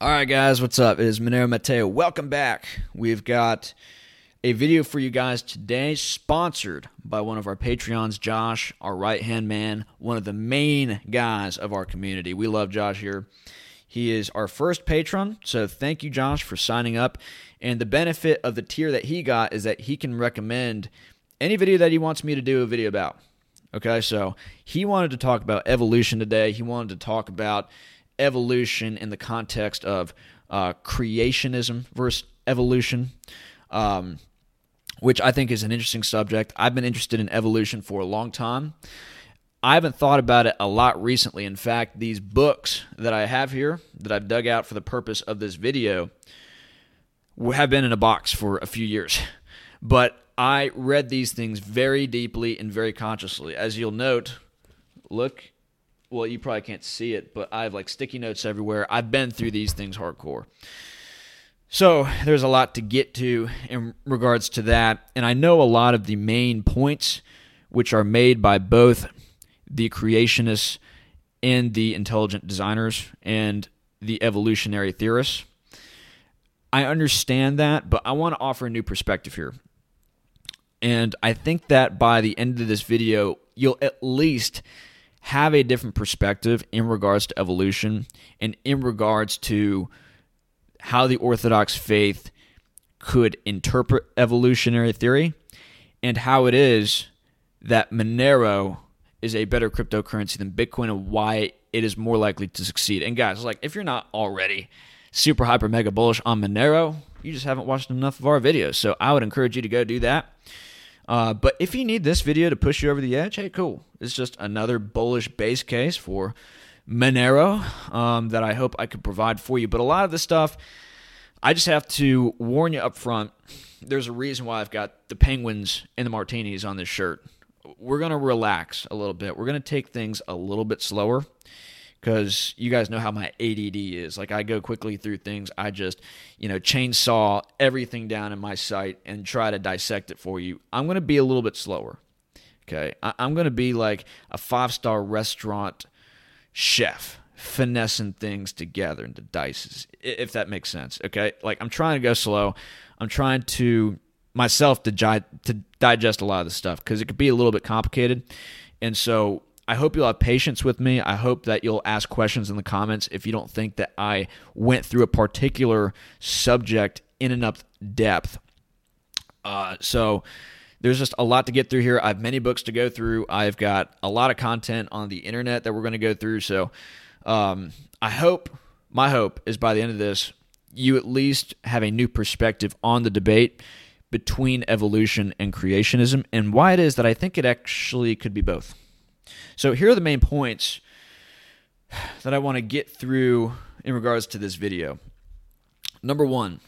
All right, guys, what's up? It is Monero Matteo. Welcome back. We've got a video for you guys today, sponsored by one of our Patreons, Josh, our right hand man, one of the main guys of our community. We love Josh here. He is our first patron, so thank you, Josh, for signing up. And the benefit of the tier that he got is that he can recommend any video that he wants me to do a video about. Okay, so he wanted to talk about evolution today. He wanted to talk about evolution in the context of uh, creationism versus evolution, um, which I think is an interesting subject. I've been interested in evolution for a long time. I haven't thought about it a lot recently. In fact, these books that I have here that I've dug out for the purpose of this video have been in a box for a few years. But I read these things very deeply and very consciously. As you'll note, look, well, you probably can't see it, but I have like sticky notes everywhere. I've been through these things hardcore. So there's a lot to get to in regards to that. And I know a lot of the main points which are made by both the creationists and the intelligent designers and the evolutionary theorists. I understand that, but I want to offer a new perspective here. And I think that by the end of this video, you'll at least have a different perspective in regards to evolution and in regards to how the Orthodox faith could interpret evolutionary theory and how it is that Monero is a better cryptocurrency than Bitcoin and why it is more likely to succeed. And guys, like if you're not already super hyper mega bullish on Monero, you just haven't watched enough of our videos. So I would encourage you to go do that. Uh, but if you need this video to push you over the edge, hey, cool. It's just another bullish base case for Monero um, that I hope I could provide for you. But a lot of this stuff, I just have to warn you up front. There's a reason why I've got the penguins and the martinis on this shirt. We're going to relax a little bit. We're going to take things a little bit slower because you guys know how my ADD is. Like I go quickly through things. I just, you know, chainsaw everything down in my sight and try to dissect it for you. I'm going to be a little bit slower. Okay. I- am going to be like a five star restaurant chef finessing things together into dices, if that makes sense. Okay. Like I'm trying to go slow. I'm trying to myself to, gi- to digest a lot of the stuff because it could be a little bit complicated. And so I hope you'll have patience with me. I hope that you'll ask questions in the comments if you don't think that I went through a particular subject in enough depth. Uh, so there's just a lot to get through here. I have many books to go through. I've got a lot of content on the internet that we're going to go through. So um, I hope, my hope is by the end of this, you at least have a new perspective on the debate between evolution and creationism and why it is that I think it actually could be both. So here are the main points that I want to get through in regards to this video. Number one,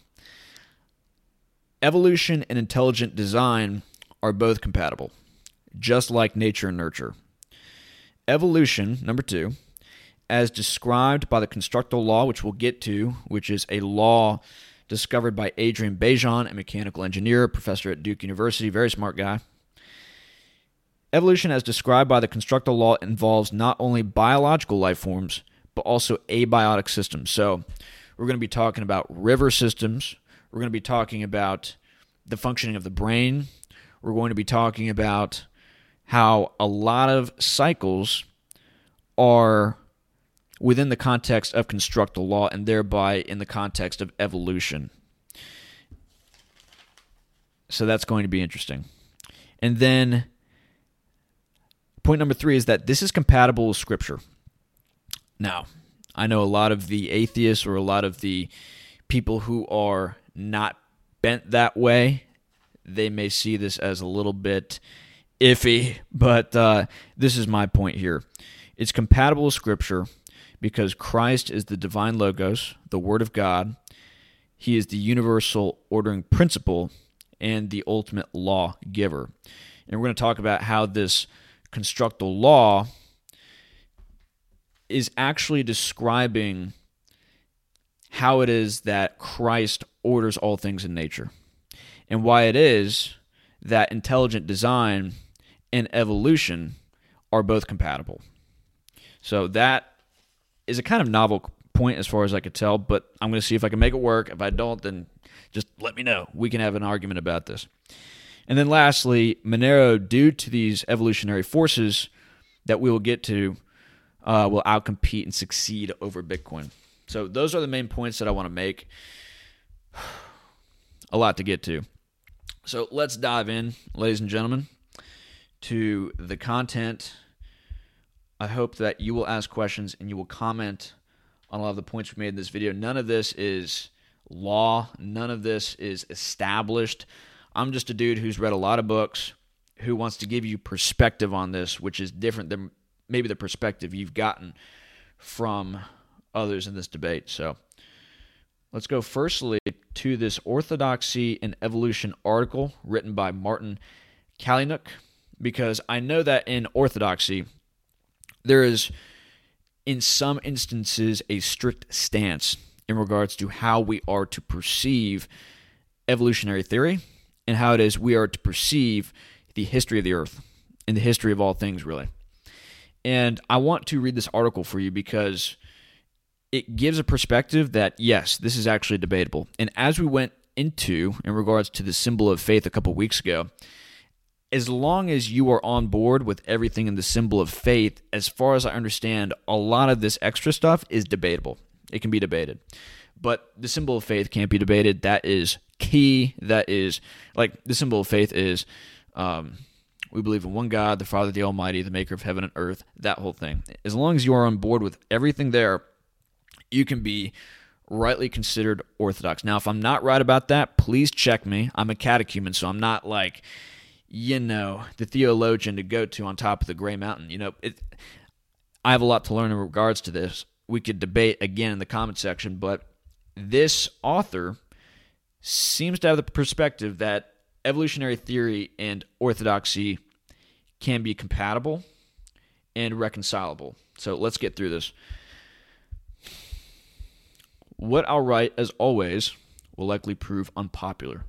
evolution and intelligent design are both compatible, just like nature and nurture. Evolution, number two, as described by the constructal law, which we'll get to, which is a law discovered by Adrian Bejan, a mechanical engineer, professor at Duke University, very smart guy. Evolution, as described by the constructal law, involves not only biological life forms, but also abiotic systems. So, we're going to be talking about river systems. We're going to be talking about the functioning of the brain. We're going to be talking about how a lot of cycles are within the context of constructal law and thereby in the context of evolution. So that's going to be interesting. And then Point number three is that this is compatible with Scripture. Now, I know a lot of the atheists or a lot of the people who are not bent that way, they may see this as a little bit iffy, but uh, this is my point here. It's compatible with Scripture because Christ is the divine Logos, the Word of God. He is the universal ordering principle and the ultimate law giver. And we're going to talk about how this constructal law is actually describing how it is that Christ orders all things in nature and why it is that intelligent design and evolution are both compatible. So that is a kind of novel point as far as I could tell, but I'm going to see if I can make it work. If I don't, then just let me know. We can have an argument about this. And then lastly, Monero, due to these evolutionary forces that we will get to, uh, will outcompete and succeed over Bitcoin. So those are the main points that I want to make. A lot to get to. So let's dive in, ladies and gentlemen, to the content. I hope that you will ask questions and you will comment on a lot of the points we made in this video. None of this is law, none of this is established. I'm just a dude who's read a lot of books, who wants to give you perspective on this, which is different than maybe the perspective you've gotten from others in this debate. So let's go firstly to this Orthodoxy and Evolution article written by Martin Kalynuk, because I know that in Orthodoxy, there is, in some instances, a strict stance in regards to how we are to perceive evolutionary theory and how it is we are to perceive the history of the earth and the history of all things, really. And I want to read this article for you because it gives a perspective that, yes, this is actually debatable. And as we went into in regards to the symbol of faith a couple weeks ago, as long as you are on board with everything in the symbol of faith, as far as I understand, a lot of this extra stuff is debatable. It can be debated. But the symbol of faith can't be debated. That is key. That is like the symbol of faith is um, we believe in one God, the Father, the Almighty, the maker of heaven and earth, that whole thing. As long as you are on board with everything there, you can be rightly considered orthodox. Now, if I'm not right about that, please check me. I'm a catechumen, so I'm not like, you know, the theologian to go to on top of the gray mountain. You know, it, I have a lot to learn in regards to this. We could debate again in the comment section, but this author seems to have the perspective that evolutionary theory and orthodoxy can be compatible and reconcilable. So let's get through this. What I'll write, as always, will likely prove unpopular.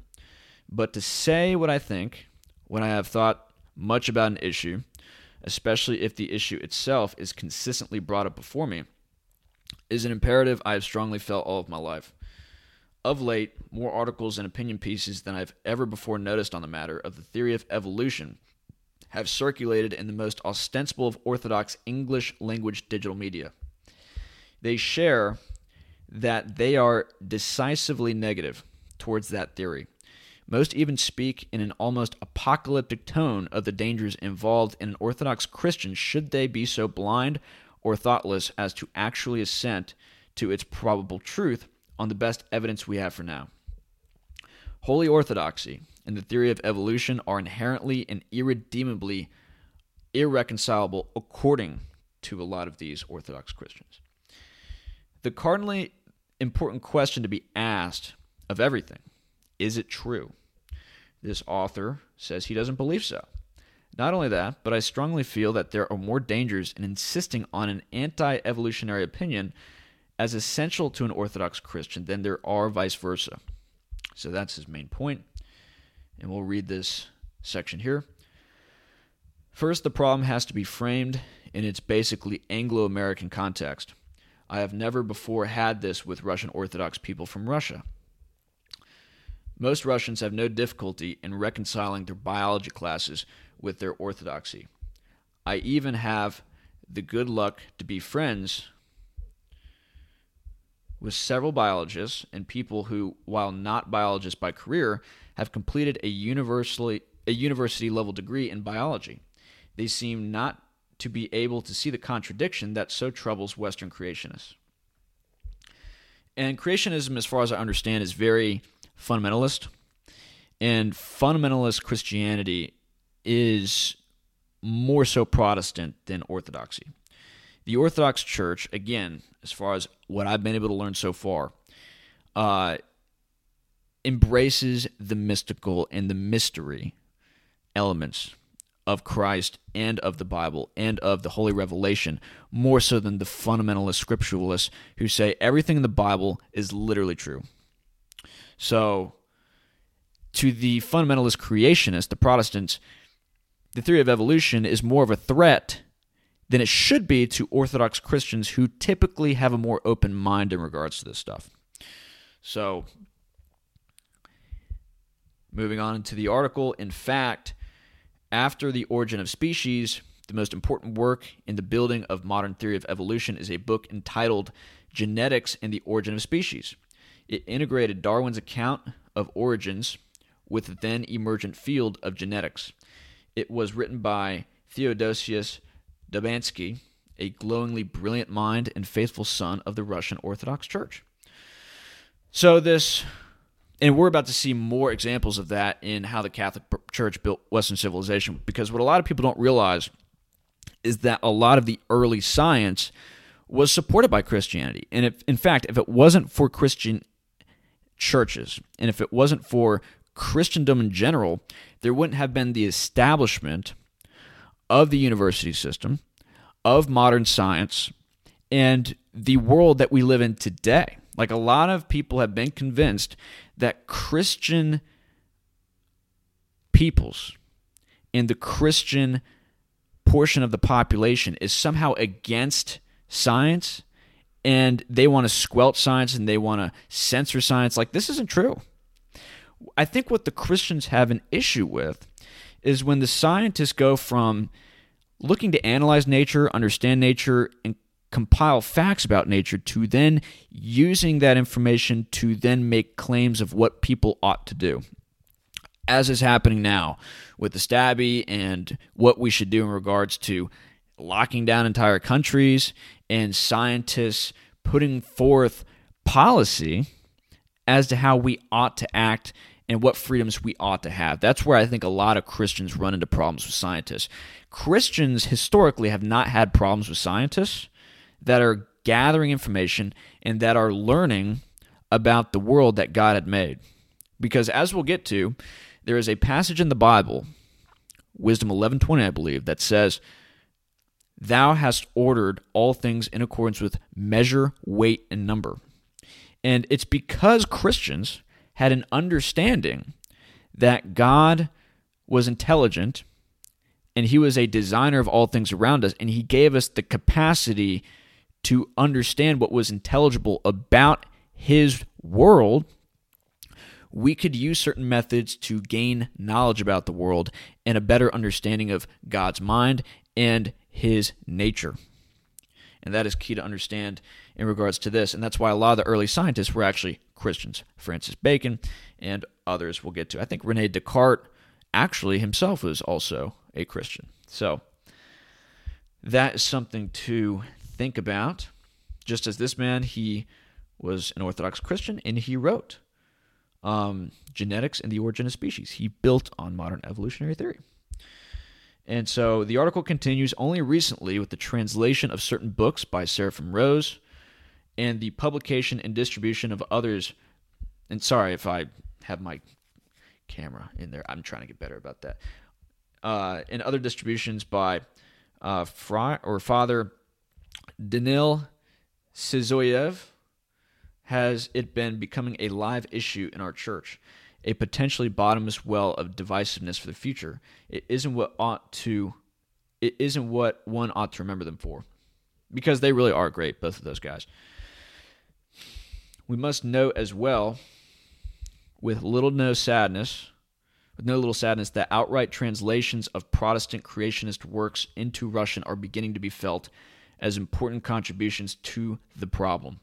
But to say what I think when I have thought much about an issue, especially if the issue itself is consistently brought up before me, is an imperative I have strongly felt all of my life. Of late, more articles and opinion pieces than I've ever before noticed on the matter of the theory of evolution have circulated in the most ostensible of orthodox English language digital media. They share that they are decisively negative towards that theory. Most even speak in an almost apocalyptic tone of the dangers involved in an Orthodox Christian should they be so blind or thoughtless as to actually assent to its probable truth on the best evidence we have for now. Holy orthodoxy and the theory of evolution are inherently and irredeemably irreconcilable according to a lot of these Orthodox Christians. The cardinally important question to be asked of everything is it true? This author says he doesn't believe so. Not only that, but I strongly feel that there are more dangers in insisting on an anti evolutionary opinion as essential to an Orthodox Christian than there are vice versa. So that's his main point. And we'll read this section here. First, the problem has to be framed in its basically Anglo American context. I have never before had this with Russian Orthodox people from Russia. Most Russians have no difficulty in reconciling their biology classes with their orthodoxy. I even have the good luck to be friends with several biologists and people who, while not biologists by career, have completed a universally a university level degree in biology. They seem not to be able to see the contradiction that so troubles Western creationists. And creationism, as far as I understand, is very fundamentalist. And fundamentalist Christianity is more so Protestant than Orthodoxy. The Orthodox Church, again, as far as what I've been able to learn so far, uh, embraces the mystical and the mystery elements of Christ and of the Bible and of the Holy Revelation more so than the fundamentalist scripturalists who say everything in the Bible is literally true. So, to the fundamentalist creationists, the Protestants, the theory of evolution is more of a threat than it should be to Orthodox Christians who typically have a more open mind in regards to this stuff. So, moving on into the article, in fact, after The Origin of Species, the most important work in the building of modern theory of evolution is a book entitled Genetics and the Origin of Species. It integrated Darwin's account of origins with the then emergent field of genetics. It was written by Theodosius Dobzhansky, a glowingly brilliant mind and faithful son of the Russian Orthodox Church. So, this, and we're about to see more examples of that in how the Catholic Church built Western civilization, because what a lot of people don't realize is that a lot of the early science was supported by Christianity. And if, in fact, if it wasn't for Christian churches and if it wasn't for Christendom in general, there wouldn't have been the establishment of the university system, of modern science, and the world that we live in today. Like a lot of people have been convinced that Christian peoples and the Christian portion of the population is somehow against science and they want to squelch science and they want to censor science. Like, this isn't true. I think what the Christians have an issue with is when the scientists go from looking to analyze nature, understand nature, and compile facts about nature to then using that information to then make claims of what people ought to do. As is happening now with the stabby and what we should do in regards to locking down entire countries and scientists putting forth policy as to how we ought to act and what freedoms we ought to have. That's where I think a lot of Christians run into problems with scientists. Christians historically have not had problems with scientists that are gathering information and that are learning about the world that God had made. Because as we'll get to, there is a passage in the Bible, Wisdom 11:20 I believe, that says, "Thou hast ordered all things in accordance with measure, weight, and number." And it's because Christians had an understanding that God was intelligent and he was a designer of all things around us and he gave us the capacity to understand what was intelligible about his world we could use certain methods to gain knowledge about the world and a better understanding of God's mind and his nature. And that is key to understand in regards to this. And that's why a lot of the early scientists were actually Christians. Francis Bacon and others we'll get to. I think Rene Descartes actually himself was also a Christian. So that is something to think about. Just as this man, he was an Orthodox Christian and he wrote um, Genetics and the Origin of Species. He built on modern evolutionary theory. And so the article continues only recently with the translation of certain books by Seraphim Rose and the publication and distribution of others. And sorry if I have my camera in there. I'm trying to get better about that. Uh, and other distributions by uh, or Father Danil Sysoev has it been becoming a live issue in our church, a potentially bottomless well of divisiveness for the future. It isn't what ought to it isn't what one ought to remember them for. Because they really are great, both of those guys. We must note as well, with little no sadness, with no little sadness, that outright translations of Protestant creationist works into Russian are beginning to be felt as important contributions to the problem.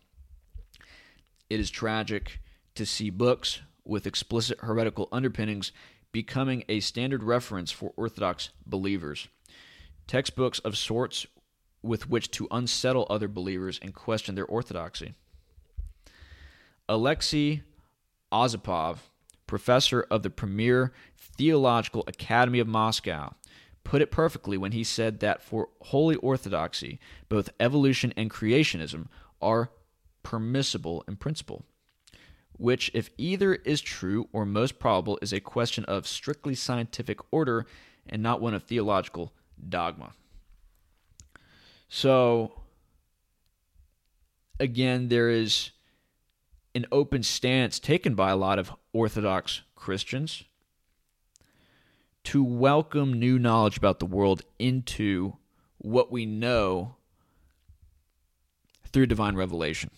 It is tragic to see books with explicit heretical underpinnings becoming a standard reference for Orthodox believers. Textbooks of sorts with which to unsettle other believers and question their orthodoxy. Alexei Osipov, professor of the premier Theological Academy of Moscow, put it perfectly when he said that for Holy Orthodoxy, both evolution and creationism are permissible in principle, which, if either is true or most probable, is a question of strictly scientific order and not one of theological dogma. So, again, there is an open stance taken by a lot of Orthodox Christians to welcome new knowledge about the world into what we know through divine revelation.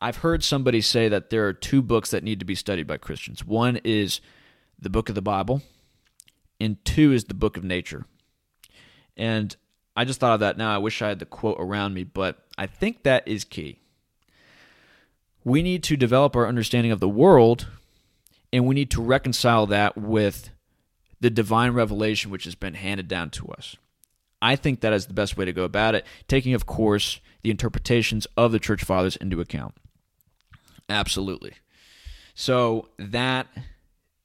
I've heard somebody say that there are two books that need to be studied by Christians. One is the book of the Bible, and two is the book of nature. And I just thought of that now. I wish I had the quote around me, but I think that is key. We need to develop our understanding of the world, and we need to reconcile that with the divine revelation which has been handed down to us. I think that is the best way to go about it, taking, of course, the interpretations of the church fathers into account. Absolutely. So that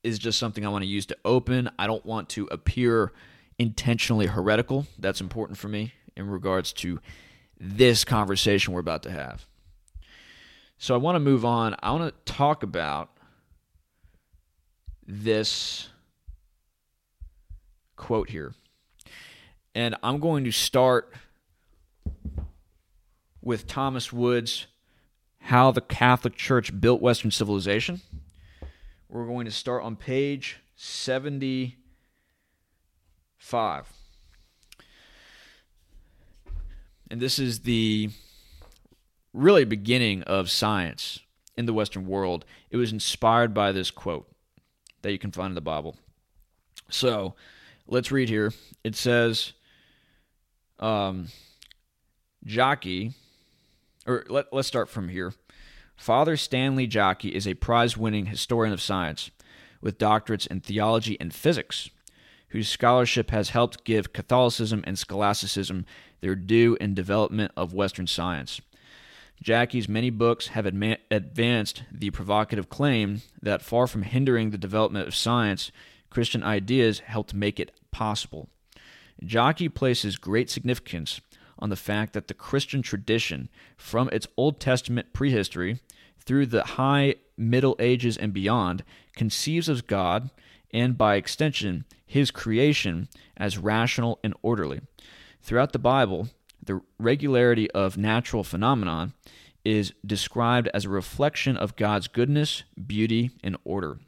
is just something I want to use to open. I don't want to appear intentionally heretical. That's important for me in regards to this conversation we're about to have. So I want to move on. I want to talk about this quote here. And I'm going to start with Thomas Woods, How the Catholic Church Built Western Civilization. We're going to start on page 75. And this is the really beginning of science in the Western world. It was inspired by this quote that you can find in the Bible. So let's read here. It says, um, Jaki, or let, let's start from here. Father Stanley Jaki is a prize winning historian of science with doctorates in theology and physics, whose scholarship has helped give Catholicism and scholasticism their due in development of Western science. Jaki's many books have adma- advanced the provocative claim that far from hindering the development of science, Christian ideas helped make it possible. Jaki places great significance on the fact that the Christian tradition, from its Old Testament prehistory through the High Middle Ages and beyond, conceives of God and, by extension, his creation as rational and orderly. Throughout the Bible, the regularity of natural phenomenon is described as a reflection of God's goodness, beauty, and order.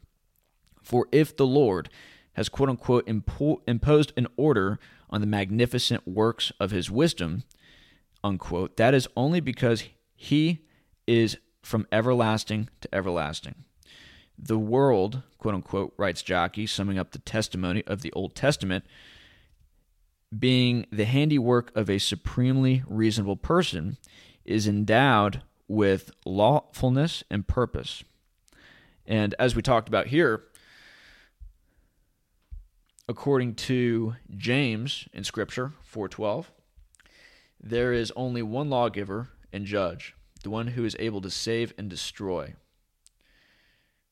For if the Lord has quote unquote impo- imposed an order on the magnificent works of his wisdom, unquote, that is only because he is from everlasting to everlasting. The world, quote unquote, writes Jaki, summing up the testimony of the Old Testament, being the handiwork of a supremely reasonable person, is endowed with lawfulness and purpose. And as we talked about here, according to James in Scripture 4:12, there is only one lawgiver and judge, the one who is able to save and destroy.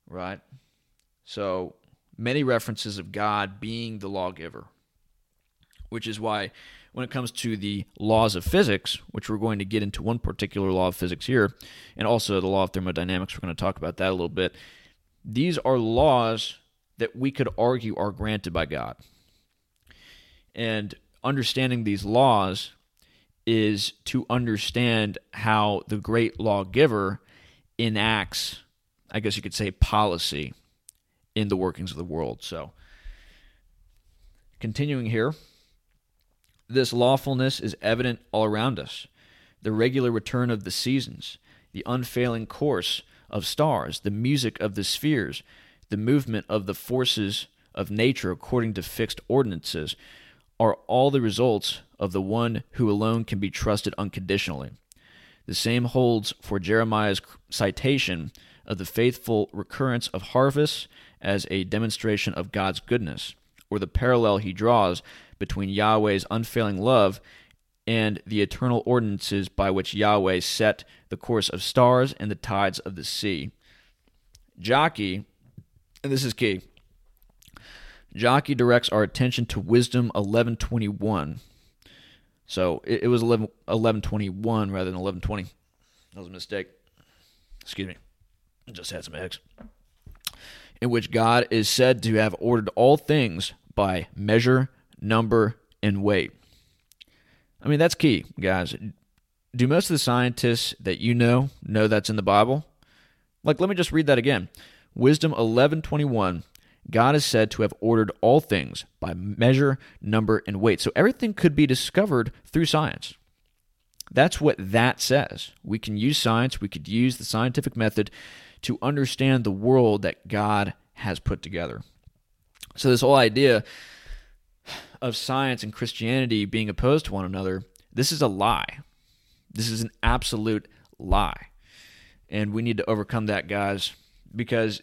Right? So many references of God being the lawgiver, which is why when it comes to the laws of physics, which we're going to get into one particular law of physics here, and also the law of thermodynamics, we're going to talk about that a little bit. These are laws that we could argue are granted by God. And understanding these laws is to understand how the great lawgiver enacts, I guess you could say, policy in the workings of the world. So, continuing here, this lawfulness is evident all around us. The regular return of the seasons, the unfailing course of stars, the music of the spheres, the movement of the forces of nature according to fixed ordinances, are all the results of the one who alone can be trusted unconditionally. The same holds for Jeremiah's citation of the faithful recurrence of harvests as a demonstration of God's goodness, or the parallel he draws between Yahweh's unfailing love and the eternal ordinances by which Yahweh set the course of stars and the tides of the sea. Jaki and this is key. Jaki directs our attention to Wisdom 1121. So it, it was 11, 1121 rather than 1120. That was a mistake. Excuse me. I just had some eggs. In which God is said to have ordered all things by measure, number, and weight. I mean, that's key, guys. Do most of the scientists that you know know that's in the Bible? Like, let me just read that again. Wisdom 11:21 God is said to have ordered all things by measure, number, and weight. So everything could be discovered through science. That's what that says. We can use science, we could use the scientific method to understand the world that God has put together. So, this whole idea of science and Christianity being opposed to one another, this is a lie. This is an absolute lie. And we need to overcome that, guys, because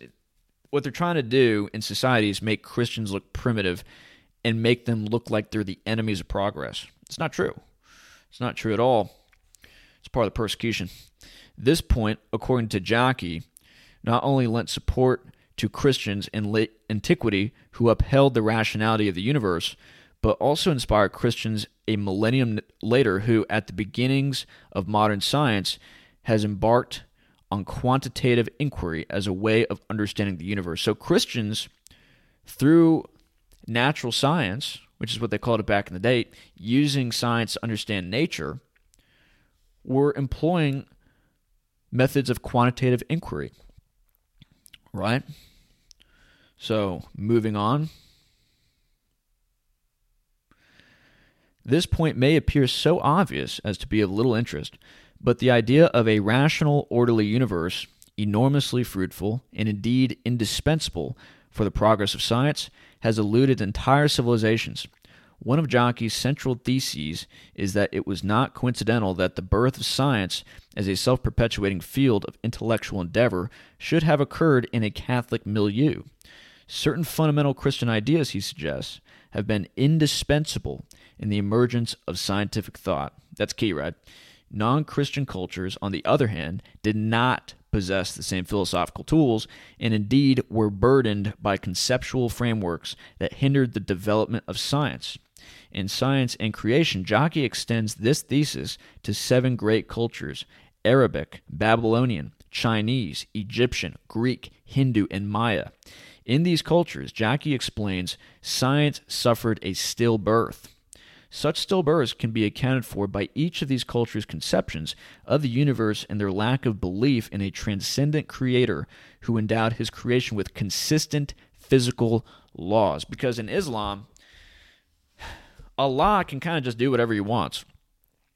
what they're trying to do in society is make Christians look primitive and make them look like they're the enemies of progress. It's not true. It's not true at all. It's part of the persecution. This point, according to Jaki, not only lent support to Christians in late antiquity who upheld the rationality of the universe, but also inspired Christians a millennium later who, at the beginnings of modern science, has embarked on quantitative inquiry as a way of understanding the universe. So, Christians, through natural science, which is what they called it back in the day, using science to understand nature, were employing methods of quantitative inquiry. Right? So, moving on. This point may appear so obvious as to be of little interest, but the idea of a rational, orderly universe, enormously fruitful and indeed indispensable for the progress of science, has eluded entire civilizations. One of Jaki's central theses is that it was not coincidental that the birth of science as a self perpetuating field of intellectual endeavor should have occurred in a Catholic milieu. Certain fundamental Christian ideas, he suggests, have been indispensable in the emergence of scientific thought. That's key, right? Non Christian cultures, on the other hand, did not possess the same philosophical tools and indeed were burdened by conceptual frameworks that hindered the development of science. In Science and Creation, Jaki extends this thesis to seven great cultures Arabic, Babylonian, Chinese, Egyptian, Greek, Hindu, and Maya. In these cultures, Jaki explains science suffered a stillbirth. Such stillbirths can be accounted for by each of these cultures' conceptions of the universe and their lack of belief in a transcendent creator who endowed his creation with consistent physical laws. Because in Islam, Allah can kind of just do whatever he wants.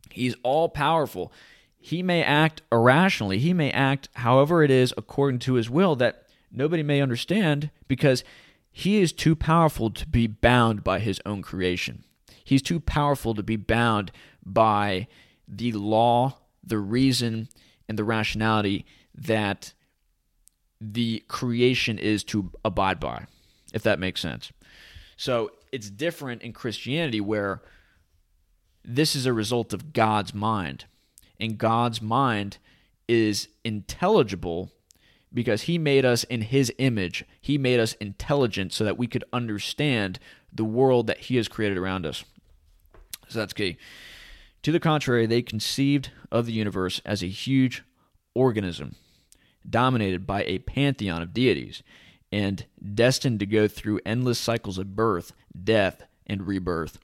He's all powerful. He may act irrationally, he may act however it is according to his will that nobody may understand because he is too powerful to be bound by his own creation. He's too powerful to be bound by the law, the reason, and the rationality that the creation is to abide by, if that makes sense. So it's different in Christianity where this is a result of God's mind. And God's mind is intelligible because he made us in his image. He made us intelligent so that we could understand the world that he has created around us. So that's key. To the contrary, they conceived of the universe as a huge organism dominated by a pantheon of deities and destined to go through endless cycles of birth, death, and rebirth.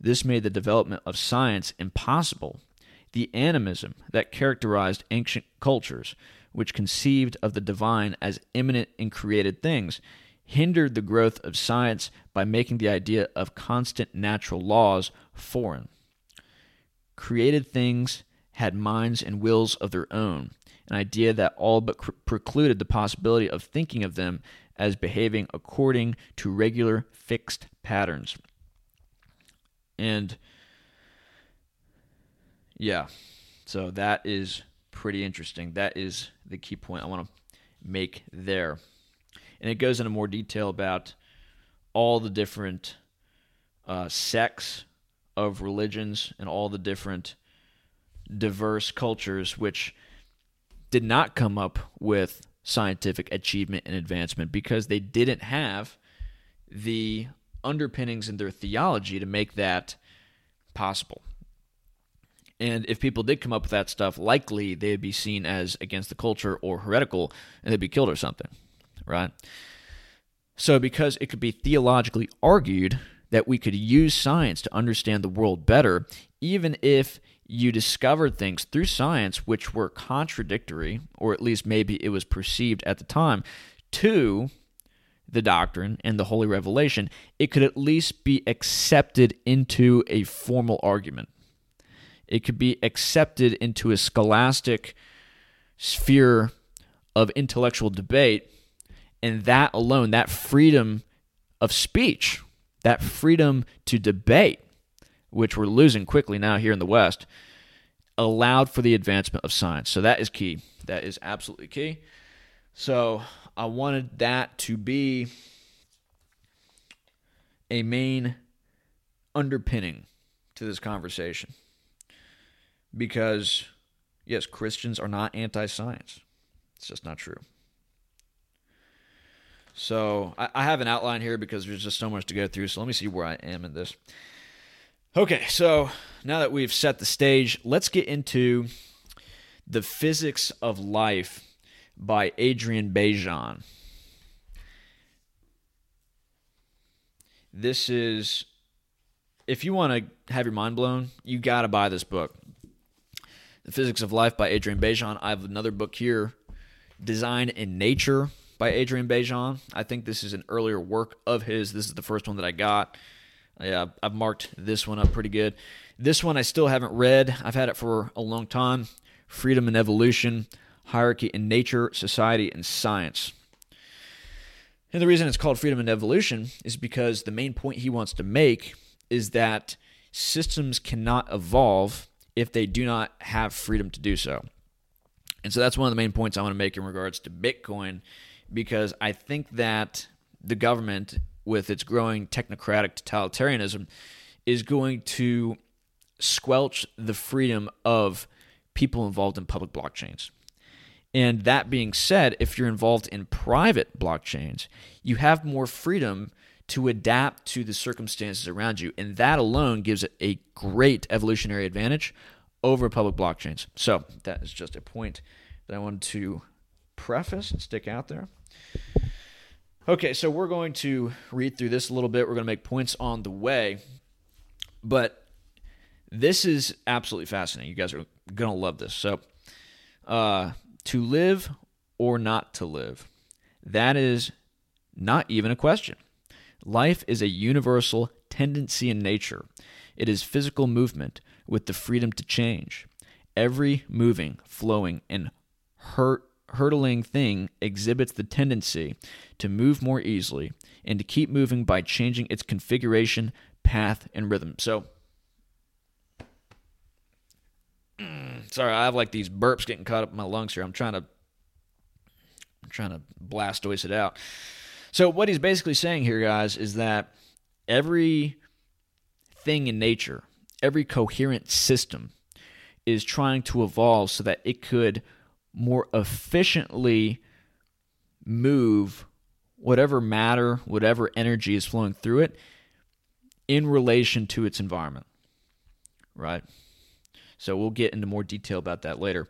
This made the development of science impossible. The animism that characterized ancient cultures, which conceived of the divine as immanent in created things, hindered the growth of science by making the idea of constant natural laws foreign. Created things had minds and wills of their own, an idea that all but precluded the possibility of thinking of them as behaving according to regular fixed patterns. And yeah, so that is pretty interesting. That is the key point I want to make there. And it goes into more detail about all the different uh, sects of religions and all the different diverse cultures which did not come up with scientific achievement and advancement because they didn't have the underpinnings in their theology to make that possible. And if people did come up with that stuff, likely they'd be seen as against the culture or heretical and they'd be killed or something, right? So, because it could be theologically argued that we could use science to understand the world better, even if you discovered things through science which were contradictory, or at least maybe it was perceived at the time, to the doctrine and the holy revelation, it could at least be accepted into a formal argument. It could be accepted into a scholastic sphere of intellectual debate. And that alone, that freedom of speech, that freedom to debate, which we're losing quickly now here in the West, allowed for the advancement of science. So that is key. That is absolutely key. So I wanted that to be a main underpinning to this conversation. Because, yes, Christians are not anti science. It's just not true. So I, I, have an outline here because there's just so much to go through. So let me see where I am in this. Okay, so now that we've set the stage, let's get into the physics of life by Adrian Bejan. This is, if you want to have your mind blown, you got to buy this book. The Physics of Life by Adrian Bejan. I have another book here, Design in Nature by Adrian Bejan. I think this is an earlier work of his. This is the first one that I got. Yeah, I've marked this one up pretty good. This one I still haven't read. I've had it for a long time. Freedom and Evolution hierarchy in nature, society, and science. And the reason it's called freedom and evolution is because the main point he wants to make is that systems cannot evolve if they do not have freedom to do so. And so that's one of the main points I want to make in regards to Bitcoin because I think that the government, with its growing technocratic totalitarianism, is going to squelch the freedom of people involved in public blockchains. And that being said, if you're involved in private blockchains, you have more freedom to adapt to the circumstances around you. And that alone gives it a great evolutionary advantage over public blockchains. So that is just a point that I wanted to preface and stick out there. Okay, so we're going to read through this a little bit. We're going to make points on the way. But this is absolutely fascinating. You guys are going to love this. So, uh, to live or not to live? That is not even a question. Life is a universal tendency in nature. It is physical movement with the freedom to change. Every moving, flowing, and hurt, hurtling thing exhibits the tendency to move more easily and to keep moving by changing its configuration, path, and rhythm. So, mm, Sorry, I have like these burps getting caught up in my lungs here. I'm trying to I'm trying to blastoise it out. So what he's basically saying here, guys, is that every thing in nature, every coherent system is trying to evolve so that it could more efficiently move whatever matter, whatever energy is flowing through it in relation to its environment. Right? So we'll get into more detail about that later.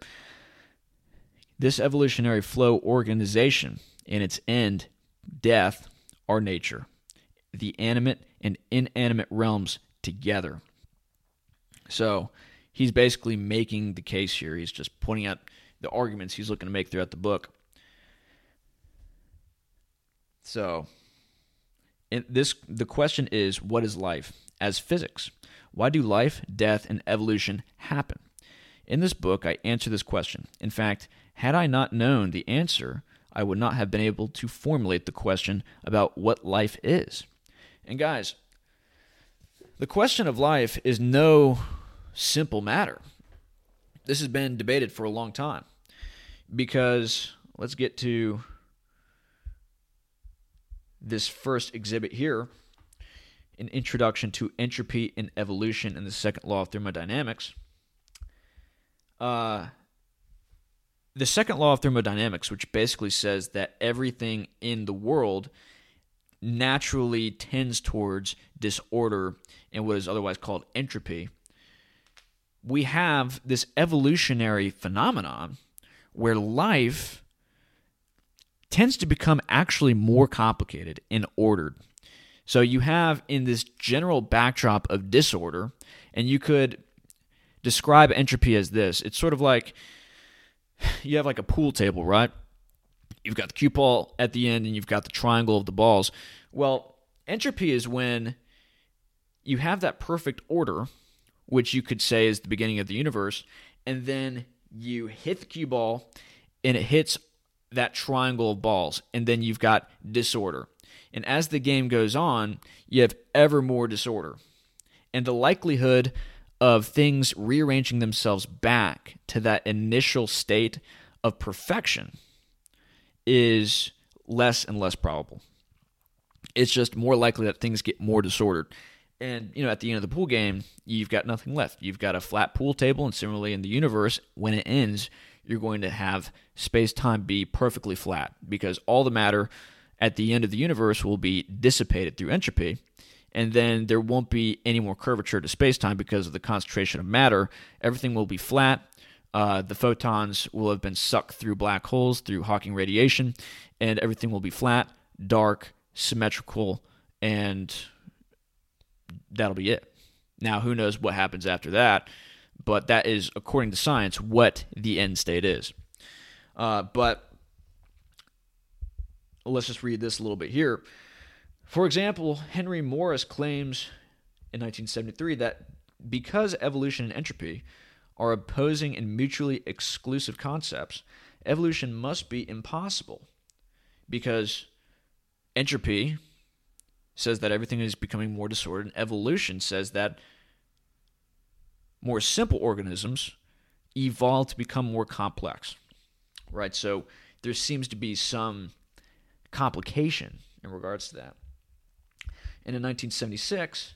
This evolutionary flow organization and its end, death, are nature, the animate and inanimate realms together. So he's basically making the case here. He's just pointing out the arguments he's looking to make throughout the book. So, this the question is, what is life as physics? Why do life, death, and evolution happen? In this book, I answer this question. In fact, had I not known the answer, I would not have been able to formulate the question about what life is. And guys, the question of life is no simple matter. This has been debated for a long time because let's get to this first exhibit here an introduction to entropy and evolution and the second law of thermodynamics. Uh, the second law of thermodynamics, which basically says that everything in the world naturally tends towards disorder and what is otherwise called entropy, we have this evolutionary phenomenon where life tends to become actually more complicated and ordered. So you have in this general backdrop of disorder, and you could describe entropy as this it's sort of like you have like a pool table, right? you've got the cue ball at the end and you've got the triangle of the balls. Well, entropy is when you have that perfect order, which you could say is the beginning of the universe, and then you hit the cue ball and it hits that triangle of balls, and then you've got disorder. And as the game goes on, you have ever more disorder. And the likelihood of things rearranging themselves back to that initial state of perfection is less and less probable. It's just more likely that things get more disordered. And, you know, at the end of the pool game, you've got nothing left. You've got a flat pool table, and similarly in the universe, when it ends, you're going to have space time be perfectly flat because all the matter at the end of the universe will be dissipated through entropy and then there won't be any more curvature to space time because of the concentration of matter. Everything will be flat. Uh, the photons will have been sucked through black holes through Hawking radiation, and everything will be flat, dark, symmetrical, and that'll be it. Now, who knows what happens after that, but that is, according to science, what the end state is. Uh, but let's just read this a little bit here. For example, Henry Morris claims in 1973 that because evolution and entropy are opposing and mutually exclusive concepts, evolution must be impossible because entropy says that everything is becoming more disordered, and evolution says that more simple organisms evolve to become more complex. Right? So there seems to be some complication in regards to that and in 1976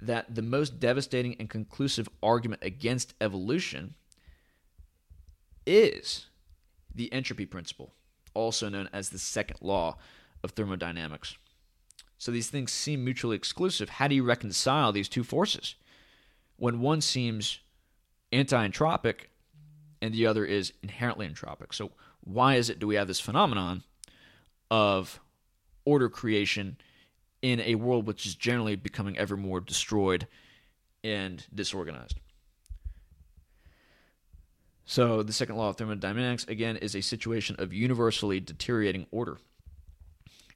that the most devastating and conclusive argument against evolution is the entropy principle, also known as the second law of thermodynamics. So these things seem mutually exclusive. How do you reconcile these two forces when one seems anti entropic and the other is inherently entropic? So, why is it do we have this phenomenon of order creation in a world which is generally becoming ever more destroyed and disorganized. So, the second law of thermodynamics, again, is a situation of universally deteriorating order.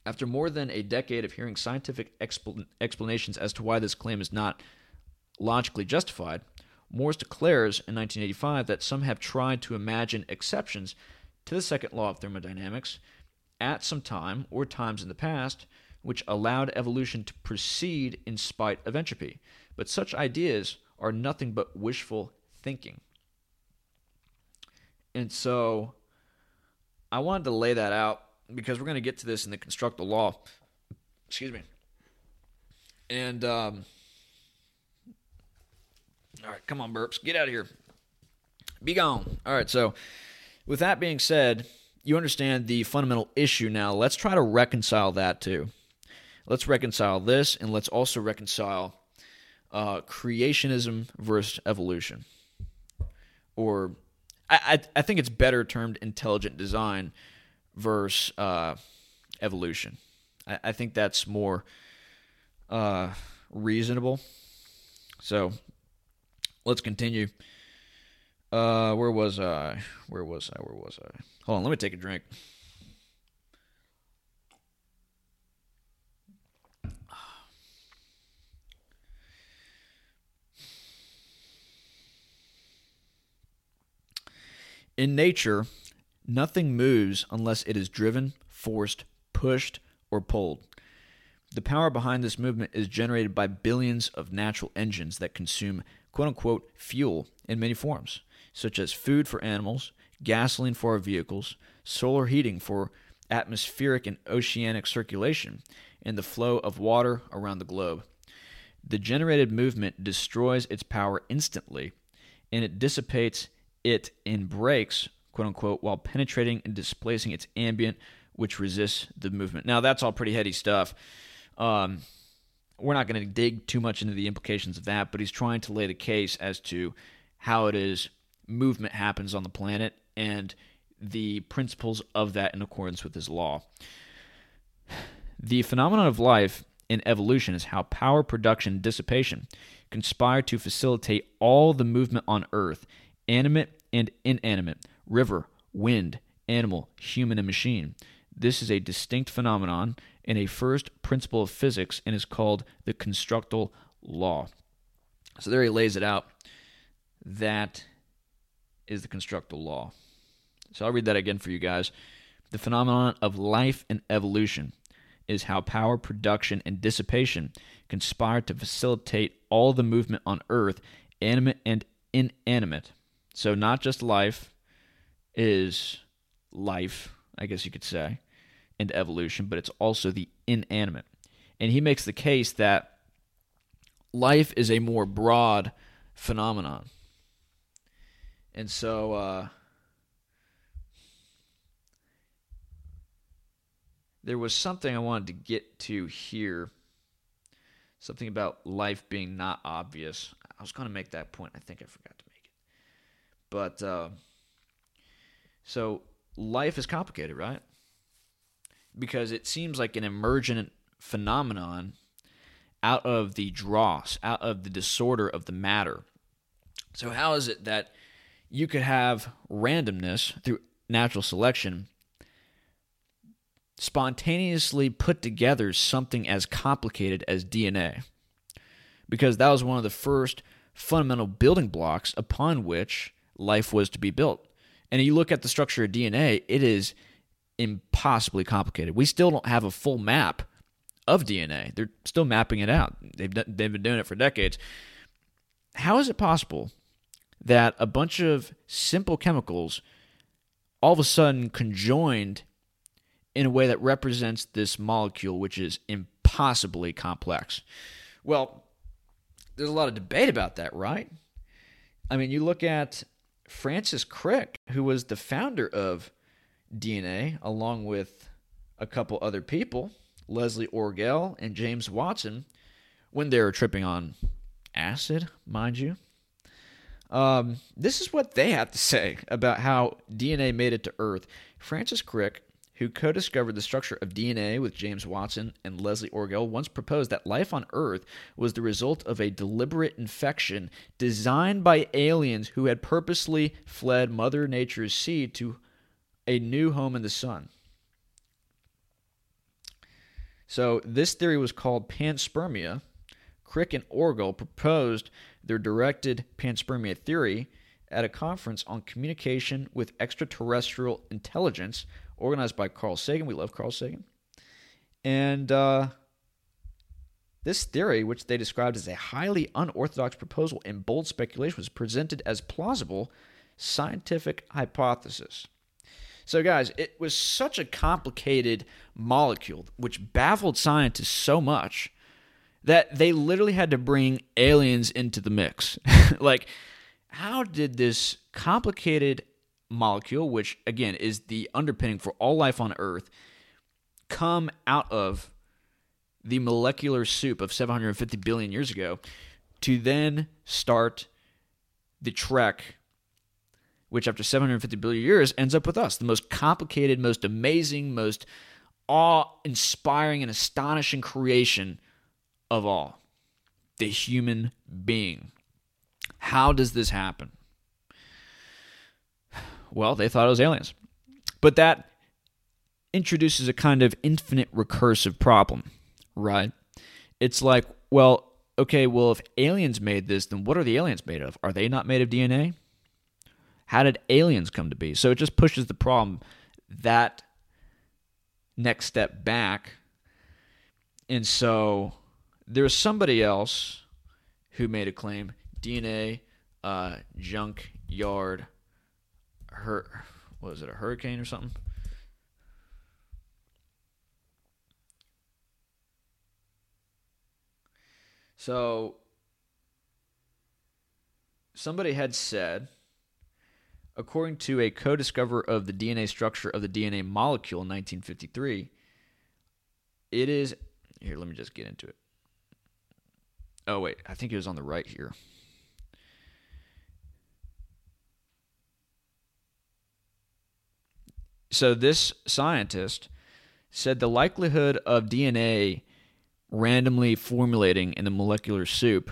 After more than a decade of hearing scientific expl- explanations as to why this claim is not logically justified, Morris declares in 1985 that some have tried to imagine exceptions to the second law of thermodynamics at some time or times in the past which allowed evolution to proceed in spite of entropy. But such ideas are nothing but wishful thinking. And so I wanted to lay that out because we're going to get to this in the constructal law. Excuse me. And, um, all right, come on, burps. Get out of here. Be gone. All right, so with that being said, you understand the fundamental issue now. Let's try to reconcile that too. Let's reconcile this, and let's also reconcile uh, creationism versus evolution. Or I, I, I, think it's better termed intelligent design versus uh, evolution. I, I, think that's more uh, reasonable. So let's continue. Uh, where was I? Where was I? Where was I? Hold on, let me take a drink. In nature, nothing moves unless it is driven, forced, pushed, or pulled. The power behind this movement is generated by billions of natural engines that consume quote unquote fuel in many forms, such as food for animals, gasoline for our vehicles, solar heating for atmospheric and oceanic circulation, and the flow of water around the globe. The generated movement destroys its power instantly, and it dissipates it in brakes, quote unquote, while penetrating and displacing its ambient, which resists the movement. Now, that's all pretty heady stuff. Um, we're not going to dig too much into the implications of that, but he's trying to lay the case as to how it is movement happens on the planet and the principles of that in accordance with his law. The phenomenon of life in evolution is how power production dissipation conspire to facilitate all the movement on Earth animate and inanimate, river, wind, animal, human, and machine. This is a distinct phenomenon and a first principle of physics and is called the constructal law. So there he lays it out. That is the constructal law. So I'll read that again for you guys. The phenomenon of life and evolution is how power production and dissipation conspire to facilitate all the movement on earth, animate and inanimate. So not just life is life, I guess you could say, and evolution, but it's also the inanimate. And he makes the case that life is a more broad phenomenon. And so uh, there was something I wanted to get to here. Something about life being not obvious. I was going to make that point. I think I forgot to make it. But uh, so life is complicated, right? Because it seems like an emergent phenomenon out of the dross, out of the disorder of the matter. So, how is it that you could have randomness through natural selection spontaneously put together something as complicated as DNA? Because that was one of the first fundamental building blocks upon which life was to be built. And you look at the structure of DNA, it is impossibly complicated. We still don't have a full map of DNA. They're still mapping it out. They've done, they've been doing it for decades. How is it possible that a bunch of simple chemicals all of a sudden conjoined in a way that represents this molecule which is impossibly complex? Well, there's a lot of debate about that, right? I mean, you look at Francis Crick, who was the founder of DNA, along with a couple other people, Leslie Orgel and James Watson, when they were tripping on acid, mind you. Um, this is what they have to say about how DNA made it to Earth. Francis Crick who co discovered the structure of DNA with James Watson and Leslie Orgel, once proposed that life on Earth was the result of a deliberate infection designed by aliens who had purposely fled Mother Nature's seed to a new home in the sun. So, this theory was called panspermia. Crick and Orgel proposed their directed panspermia theory at a conference on communication with extraterrestrial intelligence organized by Carl Sagan. We love Carl Sagan. And uh, this theory, which they described as a highly unorthodox proposal and bold speculation, was presented as plausible scientific hypothesis. So, guys, it was such a complicated molecule, which baffled scientists so much that they literally had to bring aliens into the mix. like, how did this complicated molecule, which again is the underpinning for all life on Earth, come out of the molecular soup of 750 billion years ago to then start the trek, which after 750 billion years ends up with us, the most complicated, most amazing, most awe inspiring, and astonishing creation of all the human being. How does this happen? Well, they thought it was aliens. But that introduces a kind of infinite recursive problem, right? It's like, well, okay, well, if aliens made this, then what are the aliens made of? Are they not made of DNA? How did aliens come to be? So it just pushes the problem that next step back. And so there's somebody else who made a claim DNA uh, junk yard hur was it a hurricane or something? So somebody had said, according to a co-discoverer of the DNA structure of the DNA molecule in 1953, it is here. Let me just get into it. Oh wait, I think it was on the right here. So this scientist said the likelihood of DNA randomly formulating in the molecular soup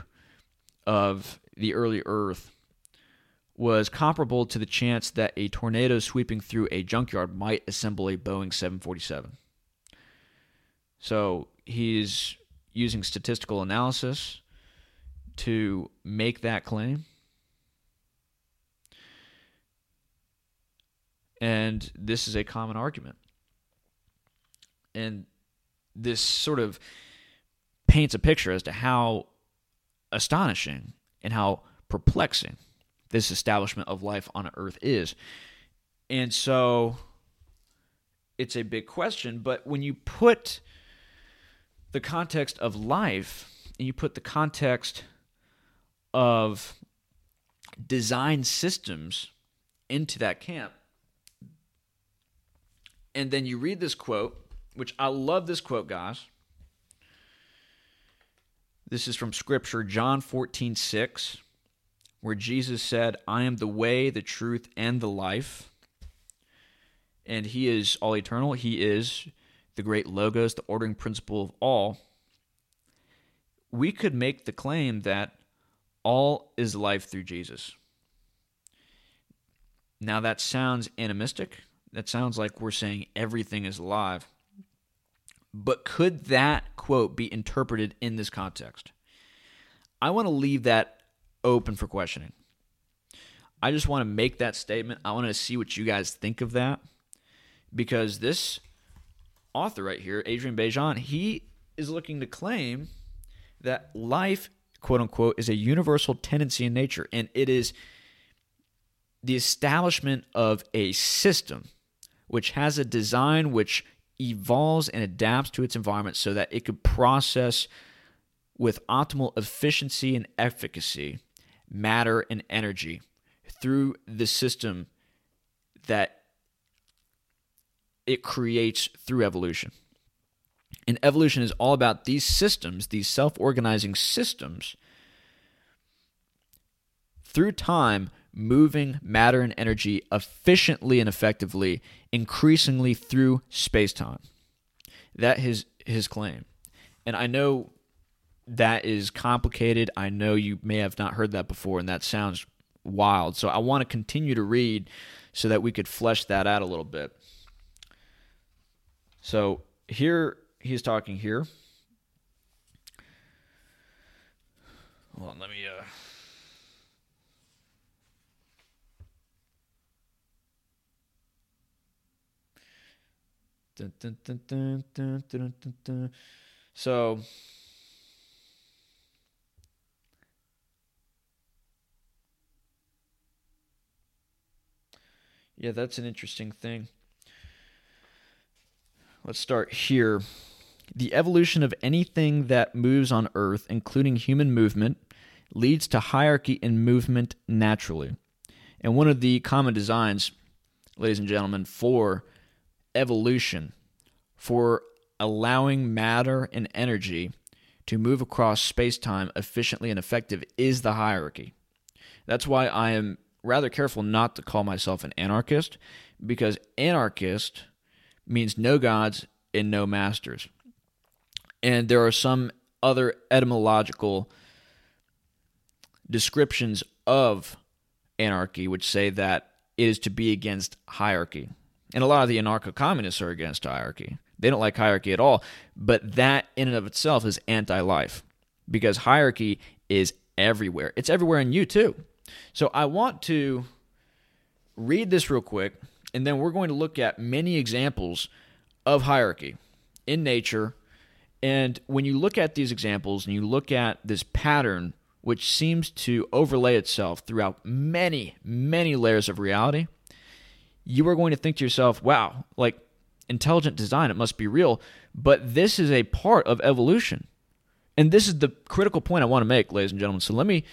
of the early Earth was comparable to the chance that a tornado sweeping through a junkyard might assemble a Boeing 747. So he's using statistical analysis to make that claim. And this is a common argument. And this sort of paints a picture as to how astonishing and how perplexing this establishment of life on earth is. And so it's a big question, but when you put the context of life and you put the context of design systems into that camp, and then you read this quote, which I love this quote, guys. This is from Scripture, John 14, 6, where Jesus said, I am the way, the truth, and the life. And He is all eternal. He is the great logos, the ordering principle of all. We could make the claim that all is life through Jesus. Now, that sounds animistic. That sounds like we're saying everything is alive. But could that quote be interpreted in this context? I want to leave that open for questioning. I just want to make that statement. I want to see what you guys think of that because this author right here, Adrian Bejan, he is looking to claim that life, quote unquote, is a universal tendency in nature and it is the establishment of a system which has a design which evolves and adapts to its environment so that it could process with optimal efficiency and efficacy matter and energy through the system that it creates through evolution. And evolution is all about these systems, these self organizing systems, through time, moving matter and energy efficiently and effectively, increasingly through space time. That is his claim. And I know that is complicated. I know you may have not heard that before, and that sounds wild. So I want to continue to read so that we could flesh that out a little bit. So here he's talking here. Hold on, let me uh Dun, dun, dun, so yeah, that's an interesting thing. Let's start here. The evolution of anything that moves on Earth, including human movement, leads to hierarchy in movement naturally. And one of the common designs, ladies and gentlemen, for evolution, for allowing matter and energy to move across space time efficiently and effective, is the hierarchy. That's why I am rather careful not to call myself an anarchist, because anarchist means no gods and no masters. And there are some other etymological descriptions of anarchy which say that it is to be against hierarchy. And a lot of the anarcho communists are against hierarchy. They don't like hierarchy at all. But that, in and of itself, is anti life because hierarchy is everywhere. It's everywhere in you, too. So I want to read this real quick and then we're going to look at many examples of hierarchy in nature. And when you look at these examples and you look at this pattern, which seems to overlay itself throughout many, many layers of reality, you are going to think to yourself, wow, like intelligent design, it must be real. But this is a part of evolution. And this is the critical point I want to make, ladies and gentlemen. So let me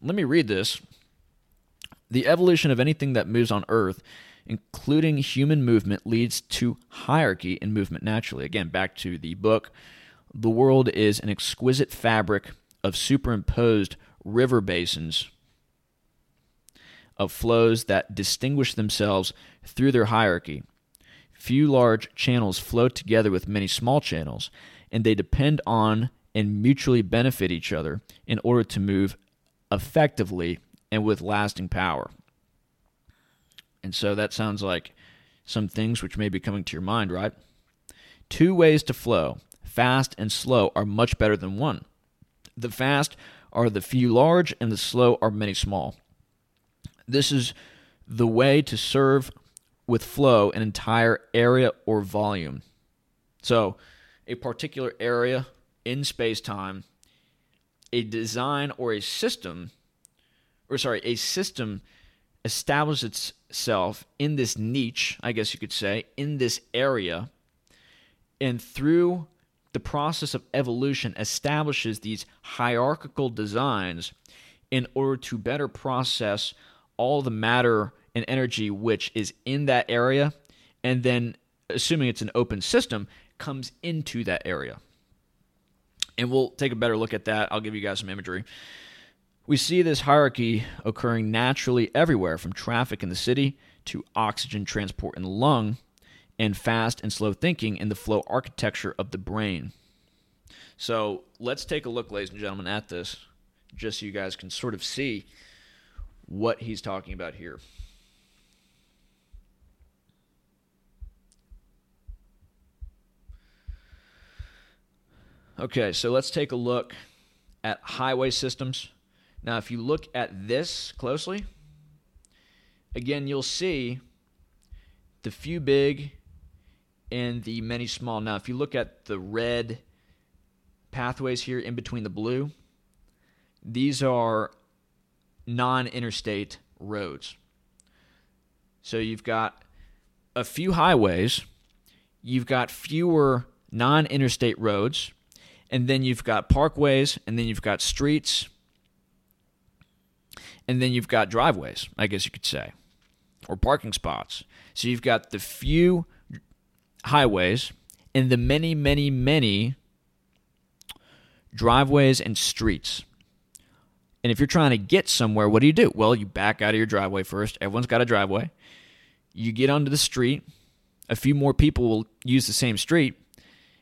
let me read this. The evolution of anything that moves on Earth including human movement, leads to hierarchy in movement naturally. Again, back to the book. The world is an exquisite fabric of superimposed river basins of flows that distinguish themselves through their hierarchy. Few large channels flow together with many small channels, and they depend on and mutually benefit each other in order to move effectively and with lasting power. And so that sounds like some things which may be coming to your mind, right? Two ways to flow, fast and slow, are much better than one. The fast are the few large, and the slow are many small. This is the way to serve with flow an entire area or volume. So, a particular area in space time, a design or a system, or sorry, a system establishes itself in this niche, I guess you could say, in this area, and through the process of evolution establishes these hierarchical designs in order to better process all the matter and energy which is in that area and then assuming it's an open system comes into that area. And we'll take a better look at that. I'll give you guys some imagery. We see this hierarchy occurring naturally everywhere from traffic in the city to oxygen transport in the lung and fast and slow thinking in the flow architecture of the brain. So let's take a look ladies and gentlemen at this just so you guys can sort of see what he's talking about here Okay, so let's take a look at highway systems. Now, if you look at this closely, again, you'll see the few big and the many small. Now, if you look at the red pathways here in between the blue, these are non interstate roads. So you've got a few highways, you've got fewer non interstate roads and then you've got parkways, and then you've got streets, and then you've got driveways, I guess you could say, or parking spots. So you've got the few highways and the many, many, many driveways and streets. And if you're trying to get somewhere, what do you do? Well, you back out of your driveway first. Everyone's got a driveway. You get onto the street. A few more people will use the same street.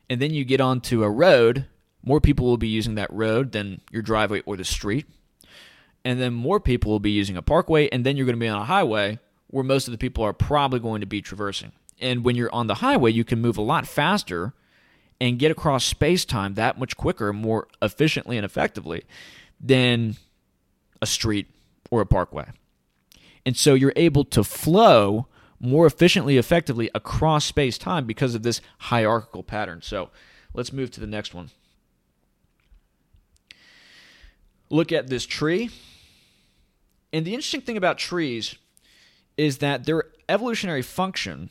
And then you get onto a road more people will be using that road than your driveway or the street. And then more people will be using a parkway, and then you're going to be on a highway where most of the people are probably going to be traversing. And when you're on the highway, you can move a lot faster and get across space time that much quicker, more efficiently and effectively than a street or a parkway. And so you're able to flow more efficiently, effectively across space time because of this hierarchical pattern. So let's move to the next one. look at this tree. And the interesting thing about trees is that their evolutionary function